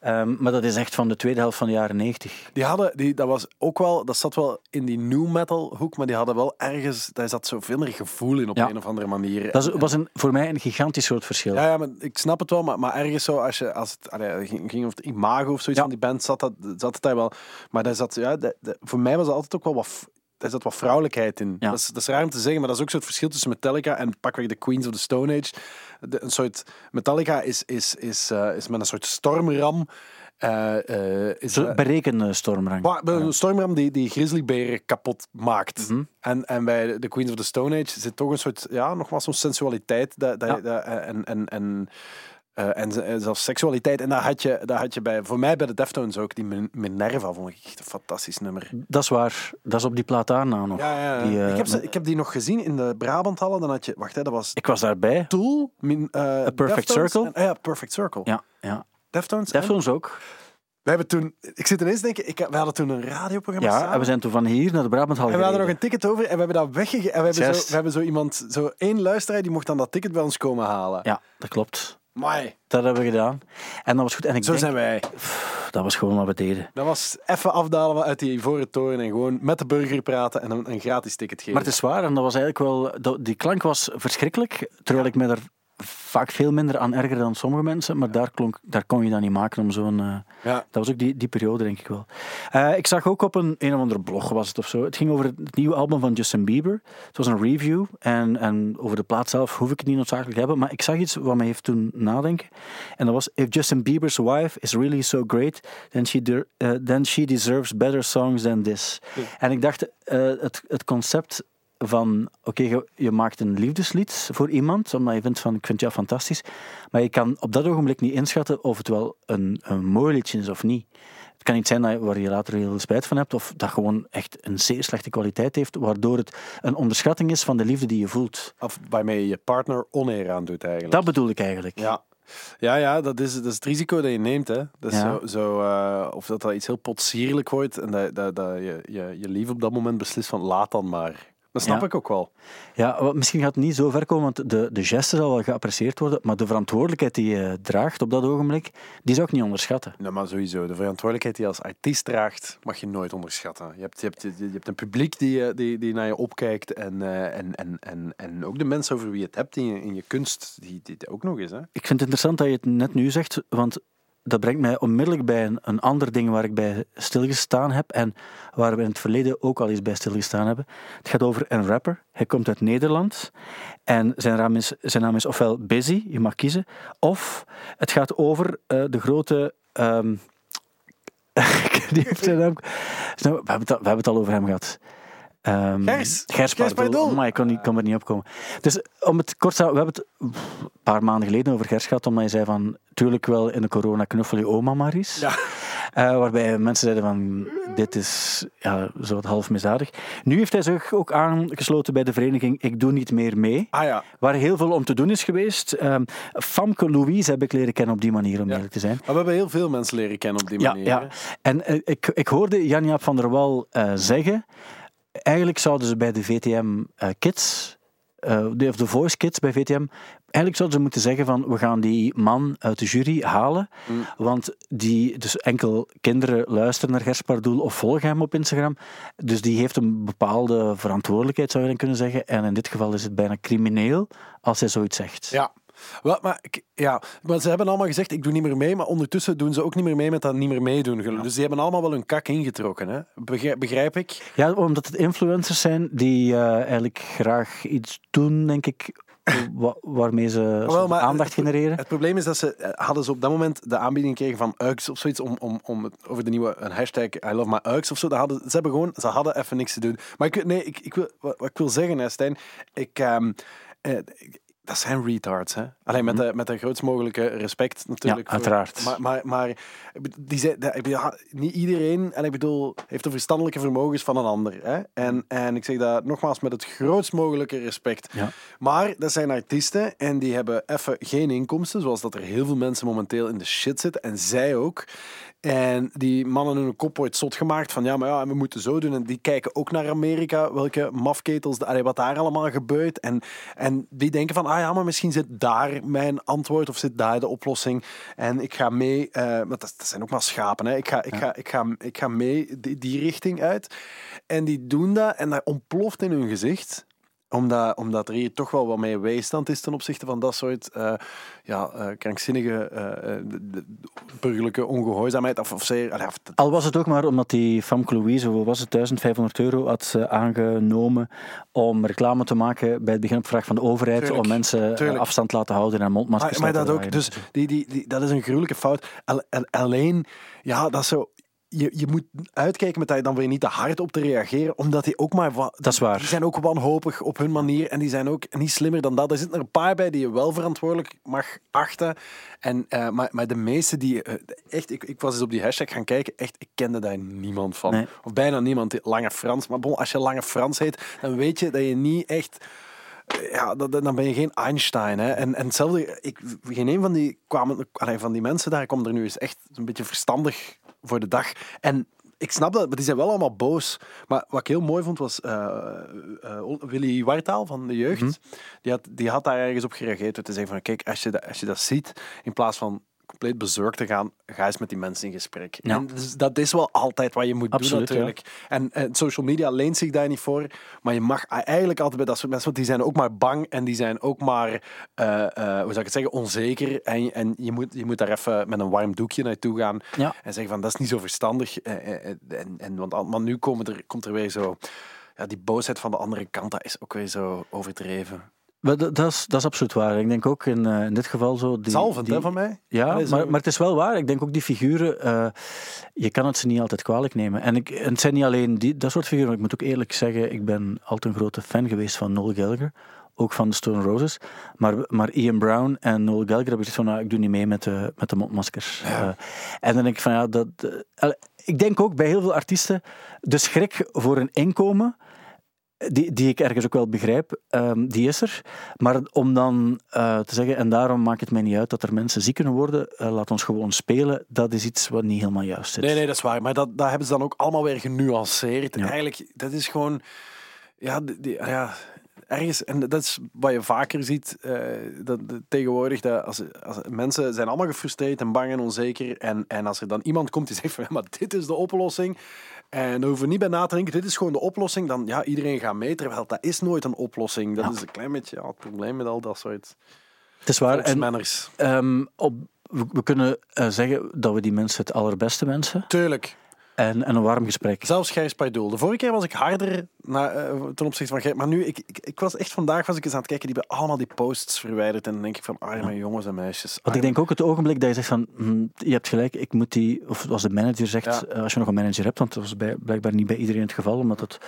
Ehm, maar dat is echt van de tweede helft van de jaren 90. Die hadden, die, dat was ook wel, dat zat wel in die new metal hoek, maar die hadden wel ergens, daar zat zoveel meer gevoel in op Ja. een of andere manier. Dat was een, voor mij een gigantisch groot verschil. Ja, ja, maar ik snap het wel, maar, maar ergens zo, als, je, als het allee, het ging, ging over het imago of zoiets Ja. van die band, zat, dat, zat het daar wel. Maar daar zat, ja, de- de- voor mij was er altijd ook wel wat, daar zat wat vrouwelijkheid in. Ja. Dat, is, dat is raar om te zeggen, maar dat is ook zo het verschil tussen Metallica en pakweg de Queens of the Stone Age. De, een soort, Metallica is, is, is, eh, is met een soort stormram. eh, eh, is, berekende stormrang. maar een stormram die, die grizzlyberen kapot maakt. Mhm. en, en bij de- de Queens of the Stone Age zit toch een soort, ja, nogmaals zo'n sensualiteit. Dat, dat, Ja. dat- en, en, en Eh, en, en zelfs seksualiteit. En daar had, je, daar had je bij, voor mij bij de Deftones ook, die Min- Minerva vond ik echt een fantastisch nummer. Dat is waar. Dat is op die plaat daarna nog. Ja, ja, ja. Die, eh, ik, heb ze, ik heb die nog gezien in de Brabanthallen. Dan had je, wacht hè, dat was Ik was daarbij. Tool, min, eh, A Perfect Deftones Circle? en- ah ja, Perfect Circle. Ja, ja. Deftones. en- Deftones ook. We hebben toen, ik zit ineens te denken, ik, we hadden toen een radioprogramma Ja, samen. en we zijn toen van hier naar de Brabanthal En we hadden nog een ticket over en we hebben dat weggegeven. En we hebben, zo, we hebben zo iemand, zo één luisteraar, die mocht dan dat ticket bij ons komen halen. Ja, dat klopt. Mai, Dat hebben we gedaan. En dat was goed. En ik zo denk, zijn wij. dat was gewoon wat we deden. Dat was even afdalen uit die ivoren toren en gewoon met de burger praten en een, een gratis ticket geven. Maar het is waar, en dat was eigenlijk wel... dat- Die klank was verschrikkelijk, terwijl ik me er vaak veel minder aan erger dan sommige mensen, maar daar, klonk, daar kon je dat niet maken om zo'n... eh, Ja. Dat was ook die, die periode, denk ik wel. Eh, ik zag ook op een, een of andere blog, was het of zo. Het ging over het nieuwe album van Justin Bieber. Het was een review. En, en over de plaat zelf hoef ik het niet noodzakelijk hebben. Maar ik zag iets wat mij heeft toen nadenken. En dat was: If Justin Bieber's wife is really so great, then she, de- eh, then she deserves better songs than this. En ik dacht, het, het concept van, oké, je, je maakt een liefdeslied voor iemand, omdat je vindt van, ik vind jou fantastisch, maar je kan op dat ogenblik niet inschatten of het wel een, een mooi liedje is of niet. Het kan niet zijn dat je, waar je later heel veel spijt van hebt, of dat gewoon echt een zeer slechte kwaliteit heeft, waardoor het een onderschatting is van de liefde die je voelt. Of waarmee je je partner oneer aan doet eigenlijk. Dat bedoel ik eigenlijk. Ja. Ja, ja dat, is, dat is het risico dat je neemt. Hè. Dat Ja. zo, zo, eh, of dat dat iets heel potsierlijk wordt en dat, dat, dat je, je, je lief op dat moment beslist van laat dan maar. Dat snap Ja. ik ook wel. Ja, misschien gaat het niet zo ver komen, want de, de geste zal wel geapprecieerd worden, maar de verantwoordelijkheid die je draagt op dat ogenblik, die zou ik niet onderschatten. Nee, maar sowieso. De verantwoordelijkheid die je als artiest draagt, mag je nooit onderschatten. Je hebt, je hebt, je, je hebt een publiek die, die, die naar je opkijkt. En, eh, en, en, en, en ook de mensen over wie je het hebt in je, in je kunst, die, die, die ook nog eens. Hè? Ik vind het interessant dat je het net nu zegt, want dat brengt mij onmiddellijk bij een, ander ding waar ik bij stilgestaan heb en waar we in het verleden ook al eens bij stilgestaan hebben. Het gaat over een rapper. Hij komt uit Nederland en zijn naam is, zijn naam is ofwel Busy, je mag kiezen, of het gaat over eh, de grote... ehm, die heeft zijn naam... We, we hebben het al over hem gehad. Ehm, Gers. Gers. Maar ik kon, niet, kon er niet op komen. Dus om het kort te houden, we hebben het een paar maanden geleden over Gers gehad, omdat je zei van, tuurlijk wel in de corona knuffel je oma maar eens. Ja. Eh, waarbij mensen zeiden van, dit is ja, zo wat half misdadig. Nu heeft hij zich ook aangesloten bij de vereniging Ik Doe Niet Meer Mee. Ah ja. Waar heel veel om te doen is geweest. Ehm Famke Louise heb ik leren kennen op die manier, om Ja. eerlijk te zijn. Maar we hebben heel veel mensen leren kennen op die Ja, manier. ja. hè. En eh, ik, ik hoorde Jan-Jaap van der Wal eh, zeggen, eigenlijk zouden ze bij de VTM eh, Kids, eh, de, of de Voice Kids bij VTM, eigenlijk zouden ze moeten zeggen van, we gaan die man uit de jury halen, Mm. want die, dus enkel kinderen luisteren naar Gers Pardoel of volgen hem op Instagram, dus die heeft een bepaalde verantwoordelijkheid, zou je dan kunnen zeggen, en in dit geval is het bijna crimineel als hij zoiets zegt. Ja. Wel, maar, ik- ja, maar ze hebben allemaal gezegd, ik doe niet meer mee, maar ondertussen doen ze ook niet meer mee met dat niet meer meedoen. Dus die hebben allemaal wel hun kak ingetrokken. Hè? Begrijp, begrijp ik? Ja, omdat het influencers zijn die eh, eigenlijk graag iets doen, denk ik, wa- waarmee ze aandacht genereren. Het probleem is dat ze eh, hadden ze op dat moment de aanbieding gekregen van Ux of zoiets om, om, om het, over de nieuwe een hashtag I love my Ux of zo. Dat hadden, ze hebben gewoon, ze hadden even niks te doen. Maar ik, nee, ik, ik wil, wat, wat ik wil zeggen, hè, Stijn, ik, ehm, eh, ik- dat zijn retards, hè? Alleen met, de, met de grootst mogelijke respect natuurlijk. Ja, uiteraard. Maar, maar, maar die ja, niet iedereen, en ik bedoel, heeft de verstandelijke vermogens van een ander. Hè? En, en ik zeg dat nogmaals met het grootst mogelijke respect. Ja. Maar dat zijn artiesten en die hebben even geen inkomsten, zoals dat er heel veel mensen momenteel in de shit zitten. En zij ook. En die mannen hun kop wordt zot gemaakt van ja, maar ja, we moeten zo doen. En die kijken ook naar Amerika, welke mafketels, allee, wat daar allemaal gebeurt. En, en die denken van, ah ja, maar misschien zit daar mijn antwoord of zit daar de oplossing. En ik ga mee, eh, want dat, dat zijn ook maar schapen, hè. Ik, ga, ik, ga, ik, ga, ik ga mee die, die richting uit. En die doen dat en dat ontploft in hun gezicht omdat, omdat er hier toch wel wat meer weerstand is ten opzichte van dat soort eh, ja, eh, krankzinnige de- de- burgerlijke ongehoorzaamheid. Of, of zeer, allee, of- Al was het ook maar omdat die Famke Louise, hoe was het, 1500 euro had aangenomen om reclame te maken bij het begin op vraag van de overheid, Tuurlijk, om mensen tuurlijk. afstand te laten houden en mondmaskers maar, maar dat ook, dus die, die, die, dat is een gruwelijke fout. Al- al- alleen, ja, dat is zo. Je, je moet uitkijken met dat dan weer niet te hard op te reageren, omdat die ook maar... Dat is waar. Die zijn ook wanhopig op hun manier en die zijn ook niet slimmer dan dat. Er zitten er een paar bij die je wel verantwoordelijk mag achten. En, eh, maar, maar de meeste die... eh, echt, ik, ik was eens op die hashtag gaan kijken. Echt, ik kende daar niemand van. Nee. Of bijna niemand. Lange Frans. Maar bon, als je Lange Frans heet, dan weet je dat je niet echt... eh, Ja, dan ben je geen Einstein. Hè? En, en hetzelfde, ik, geen een van die, kwamen, allee, van die mensen daar komt er nu eens echt een beetje verstandig voor de dag. En ik snap dat, maar die zijn wel allemaal boos. Maar wat ik heel mooi vond was eh, eh, Willy Wartaal van de jeugd. die, had, die had daar ergens op gereageerd door te zeggen van kijk, als je, dat, als je dat ziet, in plaats van compleet bezorgd te gaan, ga eens met die mensen in gesprek. Ja. En dus dat is wel altijd wat je moet Absoluut, doen natuurlijk. En, en social media leent zich daar niet voor. Maar je mag eigenlijk altijd bij dat soort mensen, want die zijn ook maar bang en die zijn ook maar, eh, eh, hoe zou ik het zeggen, onzeker. En, en je, moet, je moet daar even met een warm doekje naartoe gaan Ja. en zeggen van dat is niet zo verstandig. Eh, En, en, want, maar nu komen er, komt er weer zo, ja, die boosheid van de andere kant, dat is ook weer zo overdreven. Maar dat, dat, is, dat is absoluut waar. Ik denk ook in, eh, in dit geval zo... Die, Zalvend, die- hè, van mij? Ja, Allee, maar, maar het is wel waar. Ik denk ook die figuren, eh, je kan het ze niet altijd kwalijk nemen. En, ik, en het zijn niet alleen die, dat soort figuren, ik moet ook eerlijk zeggen, ik ben altijd een grote fan geweest van Noel Gallagher. Ook van de Stone Roses. Maar, maar Ian Brown en Noel Gallagher heb ik gezegd van, nou, ik doe niet mee met de, met de mondmaskers. Eh, en dan denk ik van, ja, dat... ik denk ook bij heel veel artiesten, de schrik voor een inkomen, die, die ik ergens ook wel begrijp, ehm, die is er. Maar om dan eh, te zeggen, en daarom maakt het mij niet uit dat er mensen ziek kunnen worden, eh, laat ons gewoon spelen, dat is iets wat niet helemaal juist zit. Nee, nee, dat is waar. Maar dat, dat hebben ze dan ook allemaal weer genuanceerd. Ja. Eigenlijk, dat is gewoon... Ja, die, die- ja, ergens... En dat is wat je vaker ziet eh, dat, dat tegenwoordig. Dat als, als, mensen zijn allemaal gefrustreerd en bang en onzeker. En, en als er dan iemand komt die zegt van... Ja, maar dit is de oplossing. En daar hoeven we niet bij na te denken. Dit is gewoon de oplossing. Dan ja, iedereen gaat mee. Terwijl dat is nooit een oplossing. Dat Ja. is een klein beetje ja, het probleem met al dat soort het is waar. En, ehm, op, we, kunnen eh, zeggen dat we die mensen het allerbeste wensen. Tuurlijk. En, en een warm gesprek. Zelfs Gijs Pardoel. De vorige keer was ik harder na, eh, ten opzichte van Gijs. Maar nu, ik, ik, ik was echt vandaag was ik eens aan het kijken. Die hebben allemaal die posts verwijderd. En dan denk ik van, arme jongens en meisjes. Want ik denk ook het ogenblik dat je zegt van, hm, je hebt gelijk, ik moet die, of als de manager zegt, Ja. eh, als je nog een manager hebt, want dat was bij, blijkbaar niet bij iedereen het geval, omdat het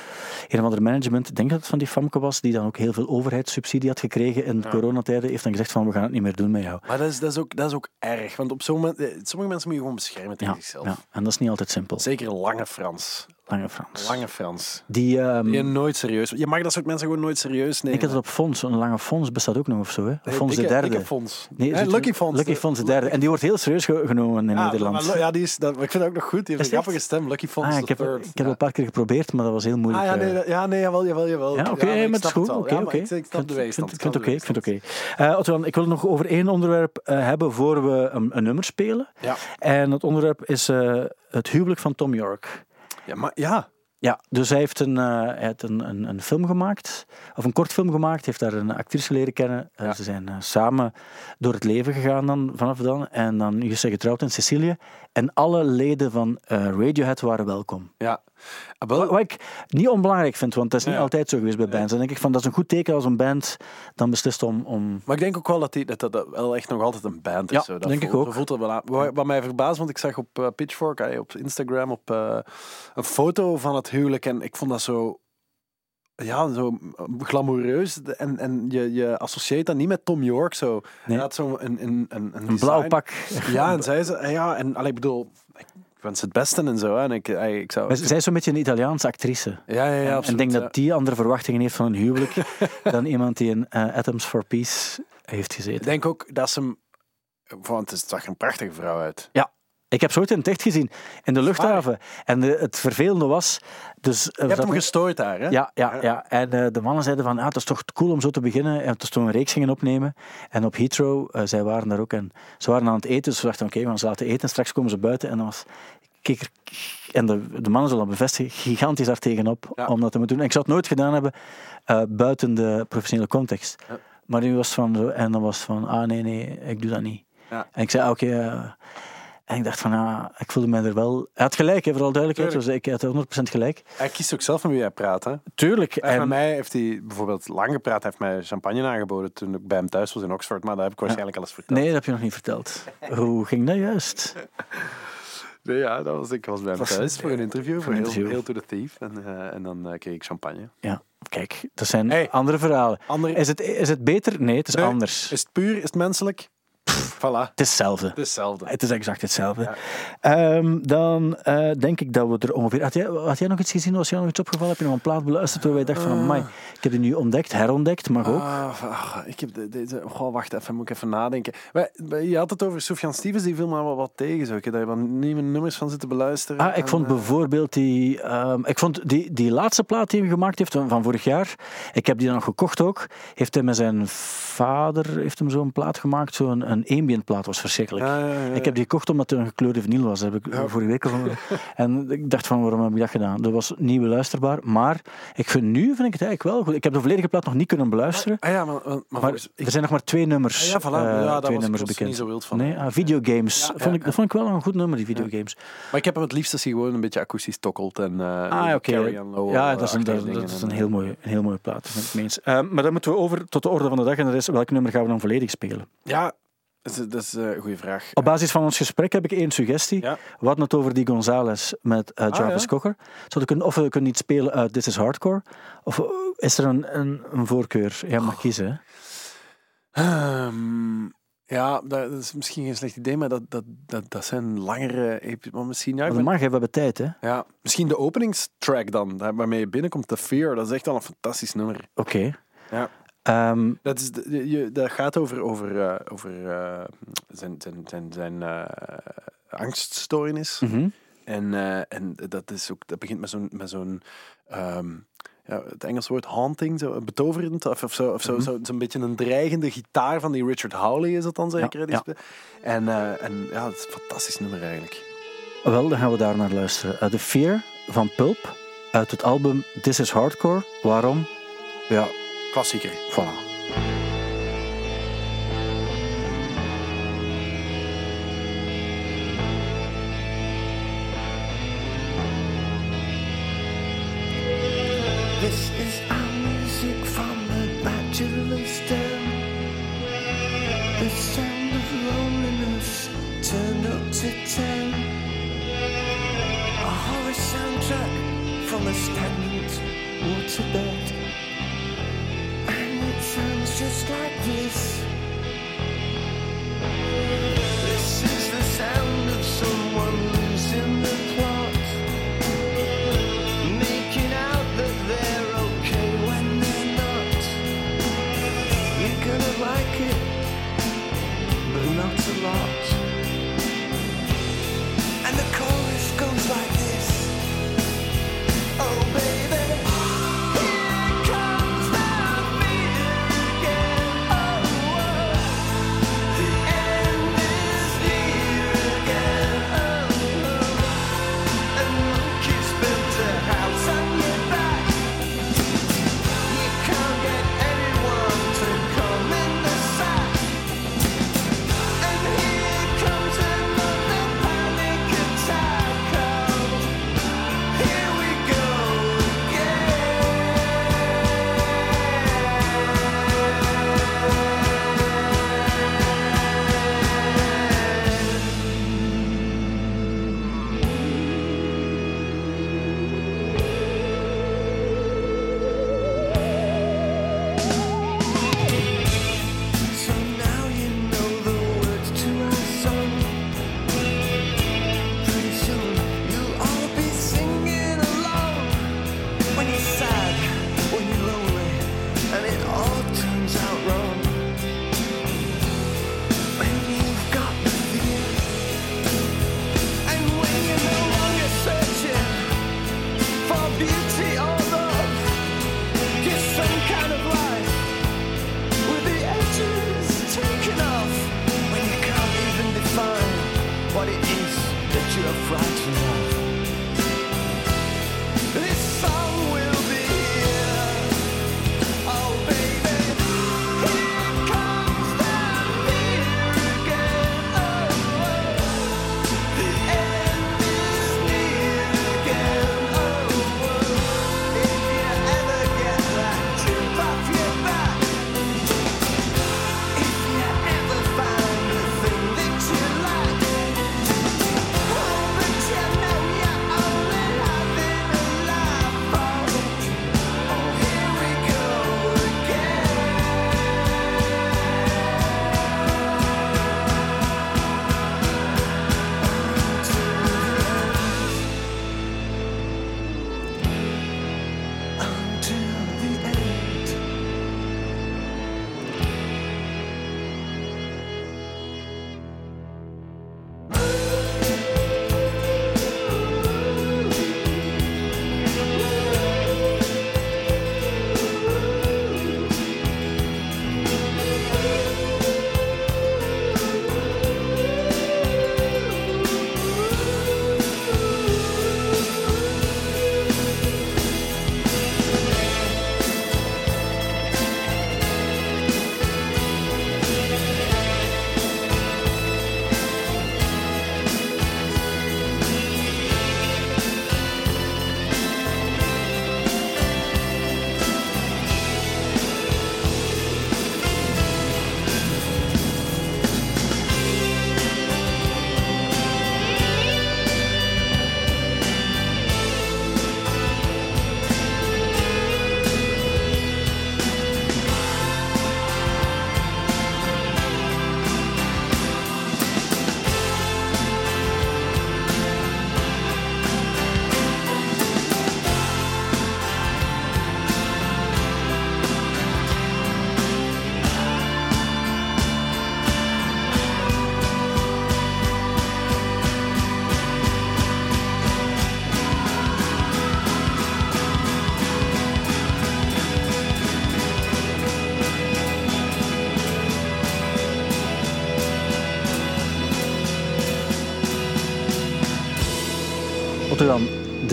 een of andere management, ik denk dat het van die Famke was, die dan ook heel veel overheidssubsidie had gekregen in coronatijden, heeft dan gezegd van, we gaan het niet meer doen met jou. Maar dat is, dat, is ook, dat is ook erg. Want op zo'n moment, eh, sommige mensen moet je gewoon beschermen tegen zichzelf. ja, en dat is niet altijd simpel. Zeker Lange Frans. Lange Frans. Lange Frans. Die, ehm, Die je nooit serieus... Je mag dat soort mensen gewoon nooit serieus nemen. ik heb het op Fons, een lange Fons bestaat ook nog of zo, hè? Of Nee, Fons de derde. dikke Fons. Nee, Lucky Fons. Lucky Fons de derde. En die wordt heel serieus ge- genomen in Ja, Nederland. maar- ja, die is, dat, ik vind het ook nog goed. Die heeft Is een het grappige stem. Lucky Fons Ah, ik heb, third. ik heb het Ja. een paar keer geprobeerd, maar dat was heel moeilijk. Ah, ja, eh. nee, dat- ja, nee, jawel, jawel, jawel. Ja, oké, maar het is snap goed. wel. Oké, Ja, oké. Ik, snap de Ik vind het oké, ik vind het oké. Eh, Otto, ik wil nog over één onderwerp eh, hebben voor we een, een nummer spelen. Ja. En dat onderwerp is eh, het huwelijk van Tom York. Ja, maar ja. Ja, dus hij heeft, een, hij heeft een, een, een film gemaakt, of een kortfilm gemaakt, heeft daar een actrice leren kennen. Eh, Ja. Ze zijn eh, samen door het leven gegaan dan, vanaf dan. En dan is ze getrouwd in Sicilië. En alle leden van eh, Radiohead waren welkom. ja. Wel- Wat, wat ik niet onbelangrijk vind, want dat is niet Ja. altijd zo geweest bij bands. Dan denk ik van, dat is een goed teken als een band dan beslist om... om Maar ik denk ook wel dat, die, dat, dat, wel echt nog altijd een band is. Ja, zo. Dat denk ik ook. voelt er wel aan. Wat, wat mij verbaast, want ik zag op eh, Pitchfork, eh, op Instagram, op, een foto van het huwelijk. En ik vond dat zo... Ja, zo glamoureus. En, en je, je associeert dat niet met Tom York. Zo. Hij Nee. had zo een, een, een, een, een blauw pak. Ja, en zij ze... Ja, en allee, ik bedoel... Ik wens het beste en zo. En ik, ik zou... Zij is zo'n beetje een Italiaanse actrice. Ja, ja, ja, en ik absoluut. denk ja. dat die andere verwachtingen heeft van een huwelijk dan iemand die in eh, Atoms for Peace heeft Ik gezeten. denk ook dat ze hem... Want het zag er een prachtige vrouw uit. Ik heb ze ooit in het echt gezien, in de luchthaven. En de, het vervelende was... Dus, eh, Je hebt hem gestoord daar, hè? Ja, ja, ja. En eh, de mannen zeiden van, ah, het is toch cool om zo te beginnen. En toen een reeks gingen opnemen. En op Heathrow, eh, zij waren daar ook. En ze waren aan het eten, dus ze dachten, oké, we gaan ze laten eten. En straks komen ze buiten en dan was... Kijk, en de, de mannen zullen dat bevestigen, gigantisch daar tegenop Ja. om dat te moeten doen. En ik zou het nooit gedaan hebben eh, buiten de professionele context. Ja. Maar nu was van en dan was van, ah nee, nee, ik doe dat niet. Ja. En ik zei, ah, oké, eh, en ik dacht van, ja, ik voelde mij er wel... Hij had gelijk, hè, vooral duidelijkheid. Dus ik had 100% gelijk. Hij kiest ook zelf met wie hij praat, hè? Tuurlijk. En, met mij heeft hij bijvoorbeeld lang gepraat. Hij heeft mij champagne aangeboden toen ik bij hem thuis was in Oxford. Maar dat heb ik waarschijnlijk al eens verteld. Nee, dat heb je nog niet verteld. Hoe ging dat juist? Nee, ja, dat was, ik was bij hem Was- thuis voor een interview, voor een heel, interview. heel to the thief. En, eh, en dan eh, kreeg ik champagne. Ja, kijk, dat zijn Hey. andere verhalen. Andere, Is het, is het beter? Nee, het is Nee. anders. is het puur? Is het menselijk? Voilà. Het is hetzelfde. Het is hetzelfde. Het is exact hetzelfde. Ja. Ehm, dan eh, denk ik dat we er ongeveer... Had jij, had jij nog iets gezien? Was jij nog iets opgevallen? Heb je nog een plaat beluisterd waar wij dachten van... Amai, ik heb die nu ontdekt, herontdekt, mag ook. Ah, ah, ik heb de- deze. Goh, wacht even, moet ik even nadenken. Je had het over Sufjan Stevens, die viel me wel wat tegen. Zo. Ik heb daar wat nieuwe nummers van zitten beluisteren. Ah, ik En, vond eh, bijvoorbeeld die, ehm, ik vond die, die laatste plaat die hij gemaakt heeft van van vorig jaar. Ik heb die dan nog gekocht ook. Heeft hij met zijn vader heeft hem zo'n plaat gemaakt, zo'n een ambient plaat was verschrikkelijk. ja, ja, ja, Ik heb die gekocht omdat er een gekleurde vinyl was. Dat heb ik Ja. vorige week al En ik dacht van, waarom heb ik dat gedaan? Dat was niet beluisterbaar. Maar ik vind, nu vind ik het eigenlijk wel goed. Ik heb de volledige plaat nog niet kunnen beluisteren. Ah ja, maar, maar, maar Maar volgens- ik- er zijn nog maar twee nummers, Ah ja, voilà. ja, daar twee was nummers bekend. niet zo wild van. Nee, ah, videogames. Ja, vond ja, ik, dat vond ik wel een goed nummer, die videogames. Maar ik heb hem het liefst als hij gewoon een beetje akoestisch tokkelt. En, eh Ah, oké. Carry on Low, Ja, dat is een, dat, is en, een eh, heel mooie, een heel mooie plaat. Dat ben ik mee eens. Eh, maar dan moeten we over tot de orde van de dag. En dat is welk nummer gaan we dan volledig spelen? Ja, dat is, eh, een goede vraag. Op basis van ons gesprek heb ik één suggestie. Ja. We hadden het over die Gonzales met eh, Jarvis ja. Cocker. Zou ik kunnen, of we kunnen niet spelen uit This is Hardcore. Of eh, is er een, een, een voorkeur? Jij mag kiezen. Hè? Ehm, ja, dat is misschien geen slecht idee, maar dat, dat, dat, dat zijn langere Maar misschien, ja, Maar dat mag, we hebben tijd. Hè? ja, misschien de openingstrack dan, waarmee je binnenkomt, The Fear. Dat is echt al een fantastisch nummer. Oké. Ja. Ehm, Dat, is de- je, dat gaat over, over, eh, over eh, zijn, zijn, zijn, zijn eh, angststoornis. mhm. En, en dat, is ook, dat begint met zo'n. Met zo'n ehm, ja, het Engels woord haunting, zo betoverend, of, of zo, of zo, Mhm. zo, zo'n beetje een dreigende gitaar van die Richard Howley is dat dan zeker? Ja, die ja. spe- En, en ja, het is een fantastisch nummer eigenlijk. Wel, dan gaan we daar naar luisteren. The Fear van Pulp uit het album This is Hardcore. Waarom? Ja, Klassieker. voilà. This is our music from the bachelor's den. The sound of loneliness turned up to ten. A horror soundtrack from a stagnant waterbed. And it sounds just like this. This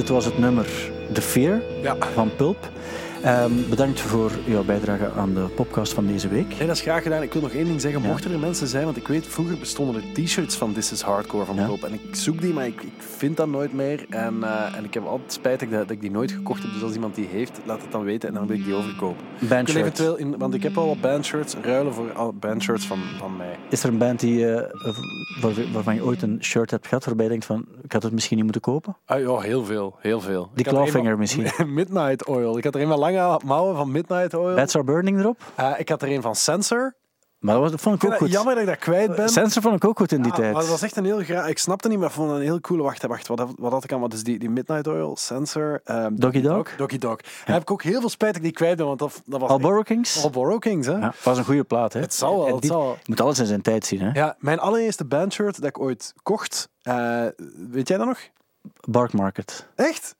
dit was het nummer The Fear Ja. van Pulp. Ehm, bedankt voor jouw bijdrage aan de podcast van deze week. Nee, dat is graag gedaan. Ik wil nog één ding zeggen. Ja. Mochten er mensen zijn, want ik weet, vroeger bestonden er t-shirts van This is Hardcore van Ja. En ik zoek die, maar ik, ik vind dat nooit meer. En, eh, en ik heb altijd spijt dat, ik dat, ik die nooit gekocht heb. Dus als iemand die heeft, laat het dan weten en dan wil ik die overkopen. Ik wil Bandshirt. eventueel, in, want ik heb al wat bandshirts, ruilen voor al bandshirts van, van mij. Is er een band die, eh, waar- waarvan je ooit een shirt hebt gehad waarbij je denkt van, ik had het misschien niet moeten kopen? Ah, ja, heel veel, heel veel. Die er clawfinger misschien. Midnight Oil. Ik had er een met lange mouwen van Midnight Oil. Bats Are Burning erop? Eh, ik had er een van Sensor. Maar dat, was, dat vond ik Ik ook goed. jammer dat ik dat kwijt ben. Sensor vond ik ook goed in die Ja, tijd. maar dat was echt een heel Ik snapte niet, maar ik vond een heel coole. Wacht, wacht. Wat, wat had ik aan? Wat is die, die Midnight Oil, Sensor, ehm, Doggy Dog? Doggy Dog. Heb ik ook heel veel spijt dat ik die kwijt ben, want dat, dat was Marlboro Kings? Marlboro Kings, hè? Ja, was een goede plaat, hè? Het zal wel, het die- zal wel. Moet alles in zijn tijd zien, hè? Ja, mijn allereerste bandshirt dat ik ooit kocht, eh, weet jij dat nog? Bark Market. Echt?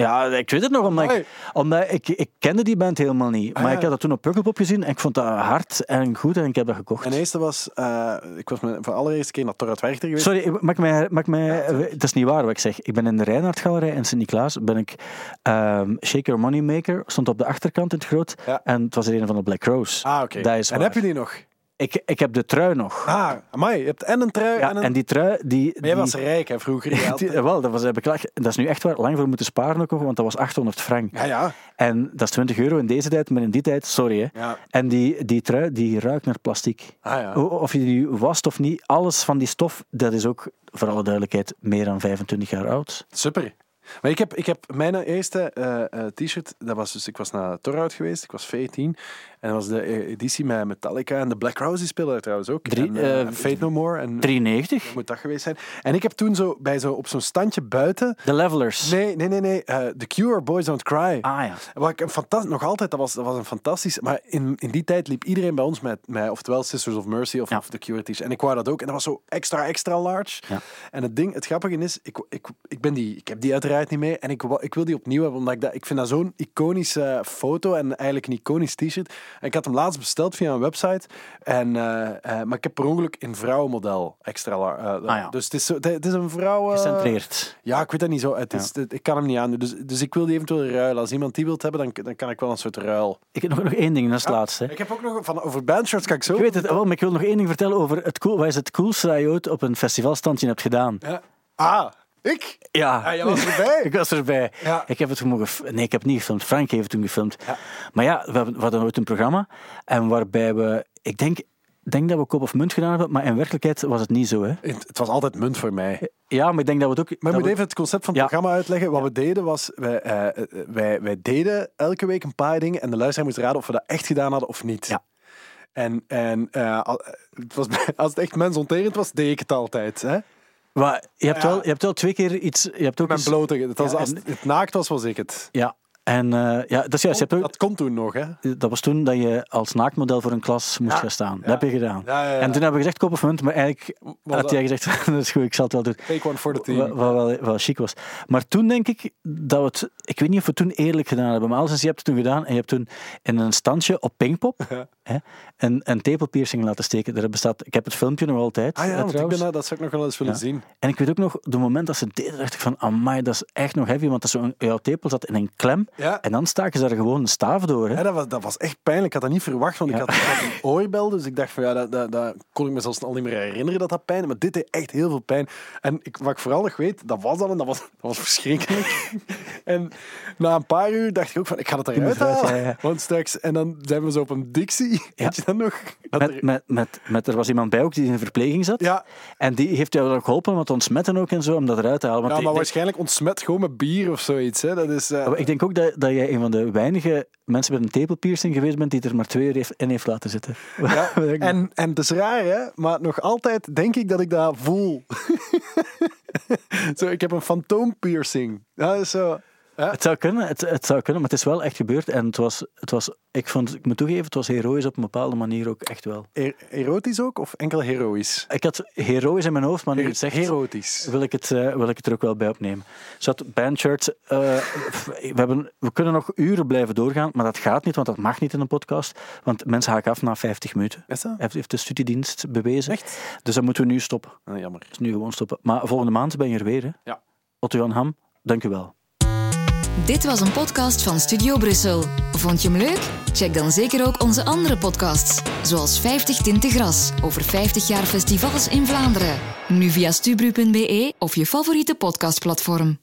Ja, ik weet het nog, omdat, ik, omdat ik, ik kende die band helemaal niet. Ah, maar ja. ik had dat toen op Pukkelpop gezien en ik vond dat hard en goed en ik heb dat gekocht. Mijn eerste was, eh, ik was mijn, voor de allereerste keer naar Torhout Werchter geweest. Sorry, ik mij, mag ik mij, het is niet waar wat ik zeg. Ik ben in de Reinhard Galerij in Sint-Niklaas. Ben ik ehm Shake Your Money Maker, stond op de achterkant in het groot. Ja. En het was er een van de Black Rose. Ah, oké. En heb je die nog? Ik, ik heb de trui nog. Ah, amai, je hebt en een trui ja, en een... en die trui, die... Maar jij die- was rijk, hè, vroeger. Die- wel, dat, was, heb ik dat is nu echt waar lang voor moeten sparen ook nog, want dat was 800 frank. Ja, ja. En dat is 20 euro in deze tijd, maar in die tijd, sorry hè. Ja. En die, die trui, die ruikt naar plastic. Ah, ja. Of je die wast of niet, alles van die stof, dat is ook, voor alle duidelijkheid, meer dan 25 jaar oud. Super. Maar ik heb, ik heb mijn eerste eh, eh, t-shirt, dat was dus, ik was naar Torhout geweest, ik was 14. En dat was de eh, editie met Metallica en de Black Rose, die daar trouwens ook. Drie- en, eh, eh, Fate No More. En 93. moet dat geweest zijn. En ik heb toen zo, bij zo, op zo'n standje buiten... De Levelers. Nee, nee, nee, nee. The Cure, Boys Don't Cry. Ah ja. Wat ik fantastisch, nog altijd, dat was, dat was een fantastisch. Maar in, in die tijd liep iedereen bij ons met, met oftewel Sisters of Mercy of, Ja. of The Cure t-shirt. En ik wou dat ook. En dat was zo extra, extra large. Ja. En het ding, het grappige is, ik, ik, ik, ben die, ik heb die uiteraard niet meer. En ik, ik wil die opnieuw hebben, omdat ik, dat, ik vind dat zo'n iconische foto en eigenlijk een iconisch t-shirt. En ik had hem laatst besteld via een website. En, eh, eh, maar ik heb per ongeluk een vrouwenmodel extra large. eh, Ah, ja. Dus het is, zo, het is een vrouw... Gecentreerd. ja, ik weet dat niet zo. Het is, het- ik kan hem niet aan. Dus, dus ik wil die eventueel ruilen. Als iemand die wilt hebben, dan, dan kan ik wel een soort ruil. Ik heb nog, nog één ding, dat is het laatste. hè. Ik heb ook nog van over bandshirts kan ik zo. Ik weet het wel, maar ik wil nog één ding vertellen over het cool, wat is het coolste dat je ooit op een festivalstandje hebt gedaan. Ja. Ah, ik? Ja. Ah, jij was erbij. ik was erbij. Ja. Ik heb het mogen... Nee, ik heb niet gefilmd. Frank heeft het toen gefilmd. Ja. Maar ja, we, hadden ooit een programma en waarbij we... Ik denk, denk dat we kop of munt gedaan hebben, maar in werkelijkheid was het niet zo. Hè? Het, het was altijd munt voor mij. Ja, maar ik denk dat we het ook... Maar ik moet we- even het concept van het Ja. programma uitleggen. Wat we deden was, wij, eh, eh, wij, wij deden elke week een paar dingen en de luisteraar moest raden of we dat echt gedaan hadden of niet. Ja. En, en eh, het was, als het echt mensonterend was, deed ik het altijd. Hè? Maar je hebt, Ja. wel, je hebt wel twee keer iets... Je hebt ook Mijn eens- blote. Het was, Ja, als het naakt was, was ik het. Ja, En eh, ja, dat is juist. Je hebt ook, Dat kon toen nog, hè? dat was toen dat je als naaktmodel voor een klas moest gaan staan. Dat heb je gedaan. Ja, ja, ja. En toen hebben we gezegd, koop of munt, maar eigenlijk Was had dat- jij gezegd, dat is goed, ik zal het wel doen. Take one for the Wat, team. wat wel, wel chic was. Maar toen denk ik dat we het... Ik weet niet of we het toen eerlijk gedaan hebben, maar alles je hebt het toen gedaan en je hebt toen in een standje op Pinkpop hè, een, een tepelpiercing laten steken. Daar bestaat, ik heb het filmpje nog altijd, Ah ja, want ik ben, dat- dat zou ik nog wel eens willen Ja. zien. En ik weet ook nog, de moment dat ze het deden, dacht ik van, amai, dat is echt nog heavy, want dat zo, jouw tepel zat in een klem Ja. en dan staken ze daar gewoon een staaf door. Hè. Ja, dat, was, dat was echt pijnlijk. Ik had dat niet verwacht, want ik, had, een oorbel. Dus ik dacht van ja, dat, dat, dat kon ik me zelfs al niet meer herinneren dat dat pijn. Maar dit deed echt heel veel pijn. En ik, wat ik vooral nog weet, dat was dan en dat was, dat was verschrikkelijk. en na een paar uur dacht ik ook van ik ga het eruit halen. Want straks, en dan zijn we zo op een Dixie. Weet je dat nog? Dat Met, er- met, met, met, er was iemand bij ook die in de verpleging zat. ja, En die heeft jou ook geholpen te ontsmetten ook en zo, om dat eruit te halen. Want ja, maar waarschijnlijk ontsmet gewoon met bier of zoiets. Hè. Dat is, eh, Ik denk ook dat, dat jij een van de weinige mensen met een tepelpiercing geweest bent die er maar twee uur heeft, in heeft laten zitten. Ja, en, en het is raar, hè? maar nog altijd denk ik dat ik dat voel. zo, ik heb een fantoompiercing. Dat is zo. Ja. Het zou kunnen, het, het zou kunnen, maar het is wel echt gebeurd. En het was, het was ik, vond, ik moet toegeven, het was heroïs op een bepaalde manier ook echt wel. Er- erotisch ook of enkel heroïs? Ik had heroïs in mijn hoofd, maar nu het zegt, Erotisch. wil ik, het, eh, wil ik het er ook wel bij opnemen. Zat bandshirts, eh, we, hebben, we kunnen nog uren blijven doorgaan, maar dat gaat niet, want dat mag niet in een podcast. Want mensen haken af na 50 minuten. Is dat? Heeft, heeft de studiedienst bewezen. Echt? Dus dan moeten we nu stoppen. Ah, jammer. Dus nu gewoon stoppen. Maar volgende maand ben je er weer. Hè? Ja. Otto Jan Ham, dank u wel. Dit was een podcast van Studio Brussel. Vond je hem leuk? Check dan zeker ook onze andere podcasts, zoals 50 Tinten Gras over 50 jaar festivals in Vlaanderen. Nu via stubru.be of je favoriete podcastplatform.